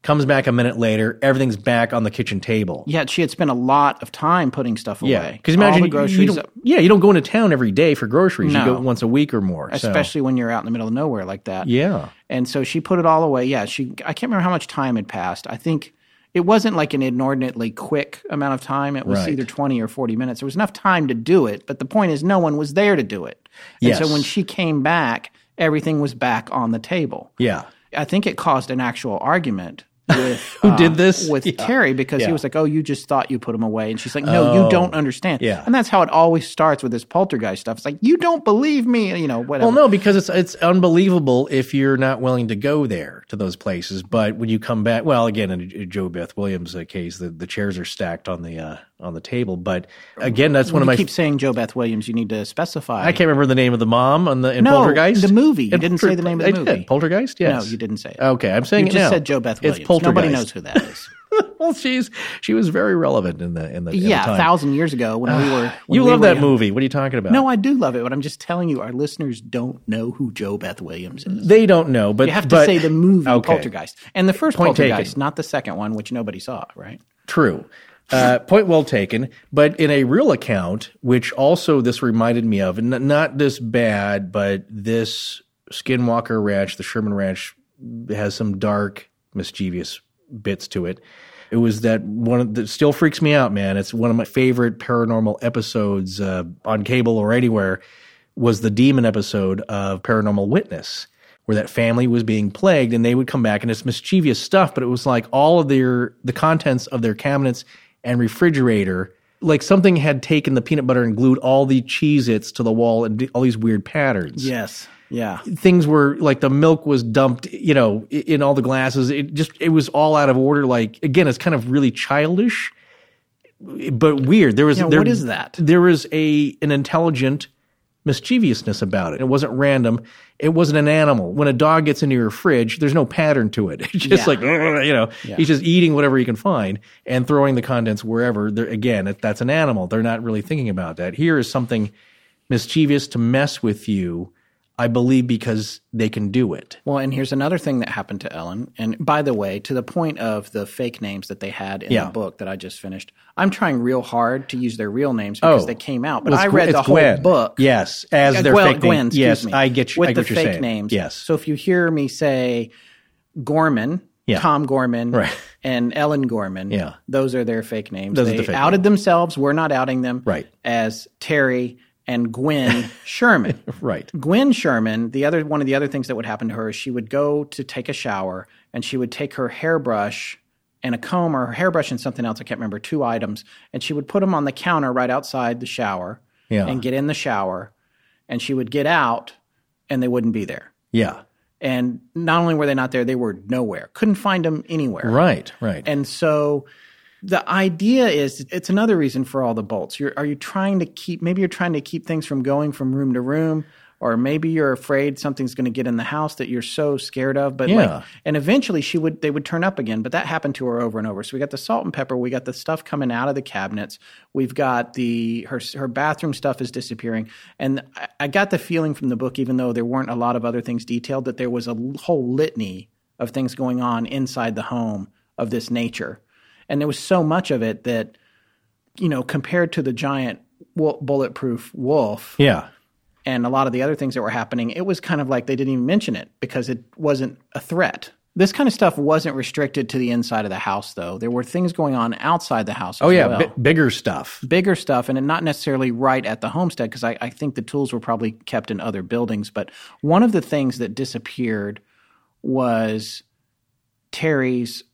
[SPEAKER 2] comes back a minute later, everything's back on the kitchen table.
[SPEAKER 1] Yet she had spent a lot of time putting stuff away.
[SPEAKER 2] Yeah, because
[SPEAKER 1] All
[SPEAKER 2] imagine
[SPEAKER 1] the
[SPEAKER 2] you- you
[SPEAKER 1] groceries,
[SPEAKER 2] don't- yeah, you don't go into town every day for groceries. You go once a week or more. so-
[SPEAKER 1] especially when you're out in the middle of nowhere like that.
[SPEAKER 2] yeah,
[SPEAKER 1] And so she put it all away. Yeah, she. I can't remember how much time had passed. I think it wasn't like an inordinately quick amount of time. It was
[SPEAKER 2] Right.
[SPEAKER 1] either 20 or 40 minutes. There was enough time to do it, but the point is no one was there to do it. And
[SPEAKER 2] Yes.
[SPEAKER 1] so when she came back, everything was back on the table.
[SPEAKER 2] Yeah.
[SPEAKER 1] I think it caused an actual argument with
[SPEAKER 2] Who did
[SPEAKER 1] uh,
[SPEAKER 2] this?
[SPEAKER 1] with
[SPEAKER 2] Yeah.
[SPEAKER 1] Terry because
[SPEAKER 2] Yeah.
[SPEAKER 1] he was like, "Oh, you just thought you put him away," and she's like, "No, you
[SPEAKER 2] Oh.
[SPEAKER 1] don't understand."
[SPEAKER 2] Yeah.
[SPEAKER 1] and that's how it always starts with this poltergeist stuff. It's like you don't believe me, you know, whatever.
[SPEAKER 2] Well, no, because it's it's unbelievable if you're not willing to go there to those places. But when you come back, well, again, in JoBeth Williams uh, case, the, the chairs are stacked on the uh, on the table. But again, that's one
[SPEAKER 1] When
[SPEAKER 2] of my.
[SPEAKER 1] keep saying JoBeth Williams, you need to specify.
[SPEAKER 2] I can't remember the name of the mom on the in
[SPEAKER 1] No,
[SPEAKER 2] Poltergeist.
[SPEAKER 1] the movie. You
[SPEAKER 2] In
[SPEAKER 1] didn't say the name of the
[SPEAKER 2] I
[SPEAKER 1] movie.
[SPEAKER 2] Did. Poltergeist. Yes.
[SPEAKER 1] No, you didn't say it.
[SPEAKER 2] Okay, I'm saying
[SPEAKER 1] You
[SPEAKER 2] it
[SPEAKER 1] just
[SPEAKER 2] now.
[SPEAKER 1] said Joe Beth Williams.
[SPEAKER 2] It's Poltergeist.
[SPEAKER 1] Nobody knows who that is.
[SPEAKER 2] well, she's she was very relevant in the in the
[SPEAKER 1] yeah, a thousand years ago when we were. when
[SPEAKER 2] You
[SPEAKER 1] we
[SPEAKER 2] love
[SPEAKER 1] were
[SPEAKER 2] that
[SPEAKER 1] young.
[SPEAKER 2] movie. What are you talking about?
[SPEAKER 1] No, I do love it, but I'm just telling you, our listeners don't know who JoBeth Williams is.
[SPEAKER 2] they don't know. But
[SPEAKER 1] You have to
[SPEAKER 2] but-
[SPEAKER 1] say the movie
[SPEAKER 2] Okay.
[SPEAKER 1] Poltergeist and the first
[SPEAKER 2] Point
[SPEAKER 1] Poltergeist,
[SPEAKER 2] taken.
[SPEAKER 1] not the second one, which nobody saw. Right?
[SPEAKER 2] True. Uh, point well taken. But in a real account, which also this reminded me of, and not this bad, but this Skinwalker Ranch, the Sherman Ranch, has some dark, mischievous bits to it. It was that one that still freaks me out, man. It's one of my favorite paranormal episodes uh, on cable or anywhere. Was the demon episode of Paranormal Witness, where that family was being plagued, and they would come back, and it's mischievous stuff. But it was like all of their the contents of their cabinets and refrigerator, like something had taken the peanut butter and glued all the Cheez-Its to the wall and all these weird patterns
[SPEAKER 1] Yes. Yeah.
[SPEAKER 2] things were like the milk was dumped, you know, in all the glasses. It just it was all out of order. Like again, it's kind of really childish, but weird. There was
[SPEAKER 1] Yeah,
[SPEAKER 2] there,
[SPEAKER 1] what is that?
[SPEAKER 2] There was a an intelligent mischievousness about it. It wasn't random. It wasn't an animal. When a dog gets into your fridge, there's no pattern to it. It's just
[SPEAKER 1] Yeah.
[SPEAKER 2] like you know, he's just eating whatever he can find and throwing the contents wherever. There, again, it, that's an animal. They're not really thinking about that. Here is something mischievous to mess with you. I believe because they can do it.
[SPEAKER 1] Well, and here's another thing that happened to Ellen. And by the way, to the point of the fake names that they had in
[SPEAKER 2] Yeah.
[SPEAKER 1] the book that I just finished, I'm trying real hard to use their real names because
[SPEAKER 2] Oh.
[SPEAKER 1] they came out. But I read the whole
[SPEAKER 2] Gwen.
[SPEAKER 1] book.
[SPEAKER 2] Yes, as
[SPEAKER 1] Yeah,
[SPEAKER 2] their
[SPEAKER 1] Gwen,
[SPEAKER 2] fake
[SPEAKER 1] Gwen, excuse
[SPEAKER 2] Yes,
[SPEAKER 1] me,
[SPEAKER 2] I get you.
[SPEAKER 1] With
[SPEAKER 2] I
[SPEAKER 1] the
[SPEAKER 2] get what
[SPEAKER 1] fake
[SPEAKER 2] saying.
[SPEAKER 1] names.
[SPEAKER 2] Yes.
[SPEAKER 1] So if you hear me say Gorman,
[SPEAKER 2] Yeah.
[SPEAKER 1] Tom Gorman,
[SPEAKER 2] Right.
[SPEAKER 1] and Ellen Gorman,
[SPEAKER 2] Yeah.
[SPEAKER 1] those are their fake names.
[SPEAKER 2] Those
[SPEAKER 1] they
[SPEAKER 2] the fake
[SPEAKER 1] outed themselves. We're not outing them
[SPEAKER 2] Right.
[SPEAKER 1] as Terry and Gwen Sherman.
[SPEAKER 2] right.
[SPEAKER 1] Gwen Sherman, the other one of the other things that would happen to her is she would go to take a shower and she would take her hairbrush and a comb or her hairbrush and something else, I can't remember, two items, and she would put them on the counter right outside the shower
[SPEAKER 2] Yeah.
[SPEAKER 1] and get in the shower and she would get out and they wouldn't be there.
[SPEAKER 2] Yeah.
[SPEAKER 1] And not only were they not there, they were nowhere. Couldn't find them anywhere.
[SPEAKER 2] Right. Right.
[SPEAKER 1] And so the idea is it's another reason for all the bolts. You're, are you trying to keep, maybe you're trying to keep things from going from room to room, or maybe you're afraid something's going to get in the house that you're so scared of. But
[SPEAKER 2] Yeah.
[SPEAKER 1] like, and eventually she would, they would turn up again, but that happened to her over and over. So we got the salt and pepper, we got the stuff coming out of the cabinets, we've got the, her, her bathroom stuff is disappearing. And I, I got the feeling from the book, even though there weren't a lot of other things detailed, that there was a whole litany of things going on inside the home of this nature and there was so much of it that you know compared to the giant bulletproof wolf
[SPEAKER 2] yeah.
[SPEAKER 1] and a lot of the other things that were happening it was kind of like they didn't even mention it because it wasn't a threat this kind of stuff wasn't restricted to the inside of the house though there were things going on outside the house
[SPEAKER 2] Oh
[SPEAKER 1] as
[SPEAKER 2] yeah.
[SPEAKER 1] well.
[SPEAKER 2] bi- bigger stuff.
[SPEAKER 1] bigger stuff and not necessarily right at the homestead because I, I think the tools were probably kept in other buildings but one of the things that disappeared was terry's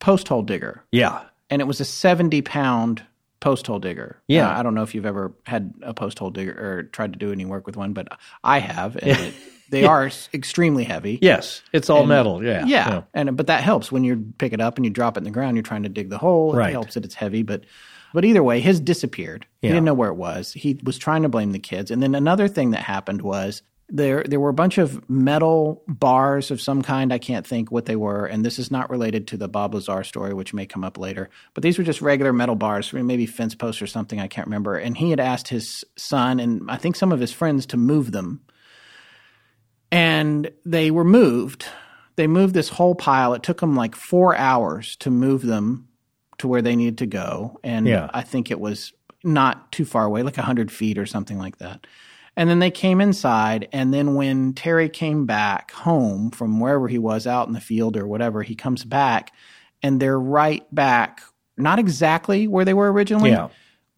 [SPEAKER 1] post hole digger
[SPEAKER 2] Yeah.
[SPEAKER 1] and it was a 70 pound post hole digger.
[SPEAKER 2] Yeah.
[SPEAKER 1] Uh, I don't know if you've ever had a post hole digger or tried to do any work with one, but I have. And it, they are extremely heavy.
[SPEAKER 2] Yes. It's all metal. Yeah.
[SPEAKER 1] Yeah. And but that helps when you pick it up and you drop it in the ground, you're trying to dig the hole.
[SPEAKER 2] Right.
[SPEAKER 1] It helps that it's heavy, but but either way, his disappeared. He didn't know where it was. He was trying to blame the kids. And then another thing that happened was there there were a bunch of metal bars of some kind. I can't think what they were, and this is not related to the Bob Lazar story, which may come up later. But these were just regular metal bars, maybe fence posts or something. I can't remember. And he had asked his son and I think some of his friends to move them and they were moved. They moved this whole pile. It took them like four hours to move them to where they needed to go, and
[SPEAKER 2] Yeah.
[SPEAKER 1] I think it was not too far away, like hundred feet or something like that. And then they came inside, and then when Terry came back home from wherever he was out in the field or whatever, he comes back, and they're right back, not exactly where they were originally,
[SPEAKER 2] Yeah.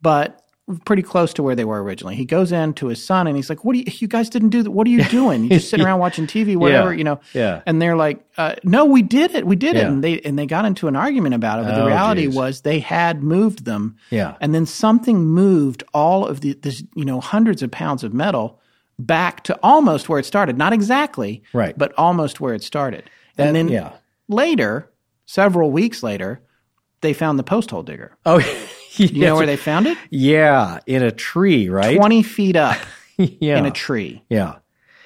[SPEAKER 1] but pretty close to where they were originally. He goes in to his son and he's like, "What do you? You guys didn't do that. What are you doing? You just sitting around watching TV, whatever,
[SPEAKER 2] Yeah.
[SPEAKER 1] you know."
[SPEAKER 2] Yeah.
[SPEAKER 1] And they're like, uh, "No, we did it. We did it." And they and they got into an argument about it. But the
[SPEAKER 2] Oh,
[SPEAKER 1] reality
[SPEAKER 2] geez.
[SPEAKER 1] was they had moved them.
[SPEAKER 2] Yeah.
[SPEAKER 1] And then something moved all of the this you know hundreds of pounds of metal back to almost where it started. Not exactly,
[SPEAKER 2] Right.
[SPEAKER 1] but almost where it started.
[SPEAKER 2] That-
[SPEAKER 1] and then
[SPEAKER 2] yeah.
[SPEAKER 1] later, several weeks later, they found the post hole digger.
[SPEAKER 2] Oh,
[SPEAKER 1] You know where they found it?
[SPEAKER 2] Yeah, in a tree, right?
[SPEAKER 1] 20 feet up
[SPEAKER 2] yeah.
[SPEAKER 1] in a tree.
[SPEAKER 2] Yeah.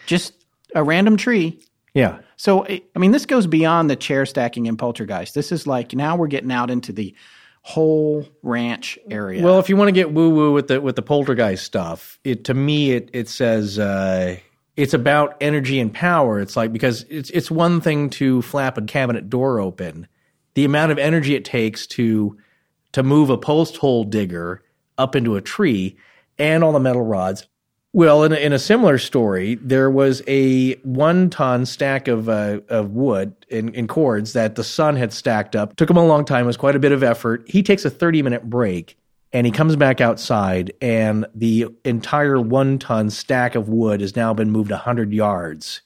[SPEAKER 1] Just a random tree.
[SPEAKER 2] Yeah.
[SPEAKER 1] So, I I mean, this goes beyond the chair stacking and poltergeist. This is like now we're getting out into the whole ranch area.
[SPEAKER 2] Well, if you want to get woo woo with the with the poltergeist stuff, it to me it it says uh, it's about energy and power. It's like because it's it's one thing to flap a cabinet door open, the amount of energy it takes to to move a post hole digger up into a tree and all the metal rods. Well, in a, in a similar story, there was a one ton stack of uh, of wood in, cords that the son had stacked up. Took him a long time. It was quite a bit of effort. He takes a thirty minute break and he comes back outside, and the entire one ton stack of wood has now been moved hundred yards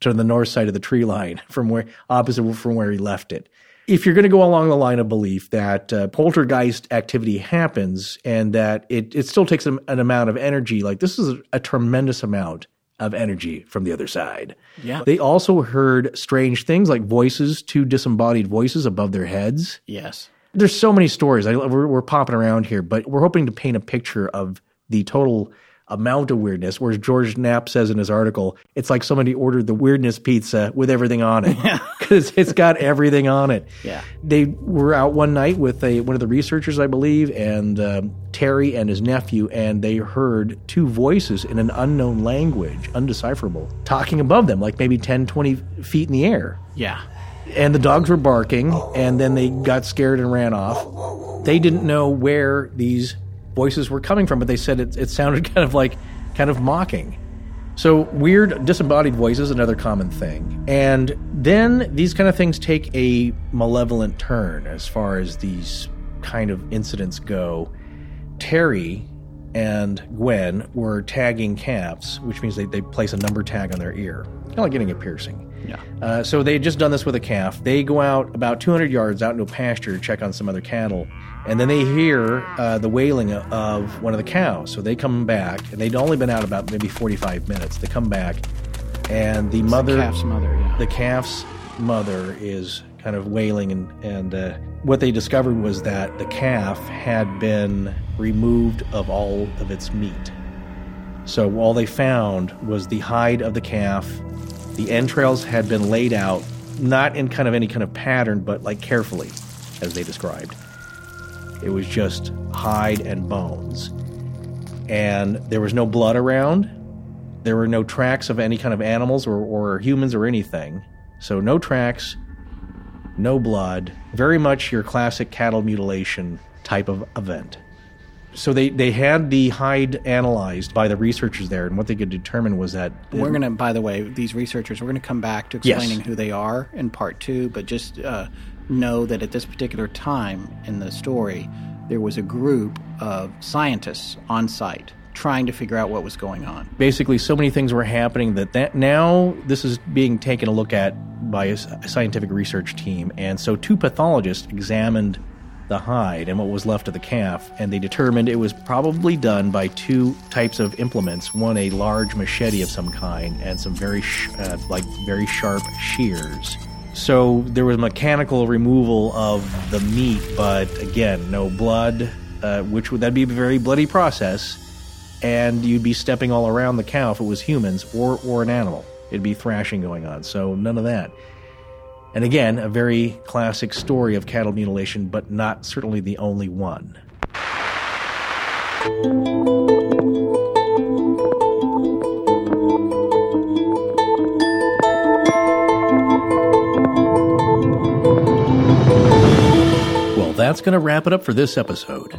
[SPEAKER 2] to the north side of the tree line from where opposite from where he left it. If you're going to go along the line of belief that uh, poltergeist activity happens and that it, it still takes an, an amount of energy, like this is a, a tremendous amount of energy from the other side.
[SPEAKER 1] Yeah.
[SPEAKER 2] They also heard strange things like voices, two disembodied voices above their heads.
[SPEAKER 1] yes.
[SPEAKER 2] There's so many stories. I, we're, we're popping around here, but we're hoping to paint a picture of the total amount of weirdness. Whereas George Knapp says in his article, it's like somebody ordered the weirdness pizza with everything on it because it's got everything on it.
[SPEAKER 1] Yeah.
[SPEAKER 2] They were out one night with a one of the researchers, I believe, and um, Terry and his nephew, and they heard two voices in an unknown language, undecipherable, talking above them, like maybe 10, 20 feet in the air
[SPEAKER 1] Yeah.
[SPEAKER 2] and the dogs were barking and then they got scared and ran off they didn't know where these voices were coming from but they said it, it sounded kind of like kind of mocking. So weird disembodied voices another common thing. And then these kind of things take a malevolent turn as far as these kind of incidents go. Terry and gwen were tagging calves which means they, they place a number tag on their ear. Kind of like getting a piercing
[SPEAKER 1] Yeah.
[SPEAKER 2] uh, so they had just done this with a calf. They go out about 200 yards out into a pasture to check on some other cattle, and then they hear uh, the wailing of- of one of the cows. So they come back, and they'd only been out about maybe 45 minutes. They come back, and the mother, the
[SPEAKER 1] calf's mother, yeah.
[SPEAKER 2] the calf's mother, is kind of wailing, and and uh, what they discovered was that the calf had been removed of all of its meat. So all they found was the hide of the calf. The entrails had been laid out, not in kind of any kind of pattern, but like carefully, as they described. It was just hide and bones. And there was no blood around. There were no tracks of any kind of animals or, or humans or anything. So no tracks, no blood. Very much your classic cattle mutilation type of event. So they, they had the hide analyzed by the researchers there, and what they could determine was that
[SPEAKER 1] We're going to, by the way, these researchers, we're going to come back to
[SPEAKER 2] Yes.
[SPEAKER 1] explaining who they are in part two, but just uh, know that at this particular time in the story, there was a group of scientists on site trying to figure out what was going on.
[SPEAKER 2] basically so many things were happening that, that now this is being taken a look at by a scientific research team and so two pathologists examined the hide and what was left of the calf and they determined it was probably done by two types of implements one a large machete of some kind and some very sh- uh, like very sharp shears so there was mechanical removal of the meat but again no blood uh, which would that'd be a very bloody process and you'd be stepping all around the cow if it was humans or, or an animal. It'd be thrashing going on, so none of that. And again, a very classic story of cattle mutilation, but not certainly the only one. Well, that's going to wrap it up for this episode.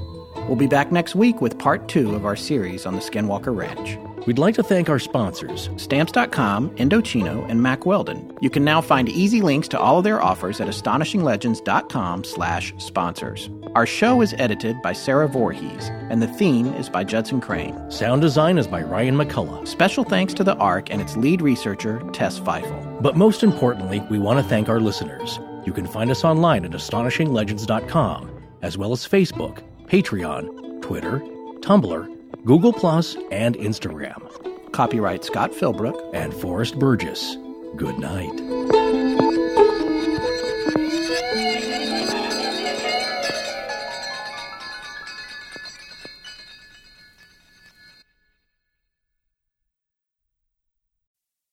[SPEAKER 1] We'll be back next week with part two of our series on the Skinwalker Ranch.
[SPEAKER 2] We'd like to thank our sponsors
[SPEAKER 1] Stamps.com, Indochino, and Mack Weldon. You can now find easy links to all of their offers at astonishinglegends.com slash sponsors. Our show is edited by Sarah Voorhees, and the theme is by Judson Crane.
[SPEAKER 2] Sound design is by Ryan McCullough.
[SPEAKER 1] Special thanks to the ARC and its lead researcher, Tess Feifel.
[SPEAKER 2] But most importantly, we want to thank our listeners. You can find us online at astonishinglegends.com, as well as Facebook, Patreon, Twitter, Tumblr, Google, and Instagram.
[SPEAKER 1] Copyright Scott Philbrook
[SPEAKER 2] and Forrest Burgess. Good night.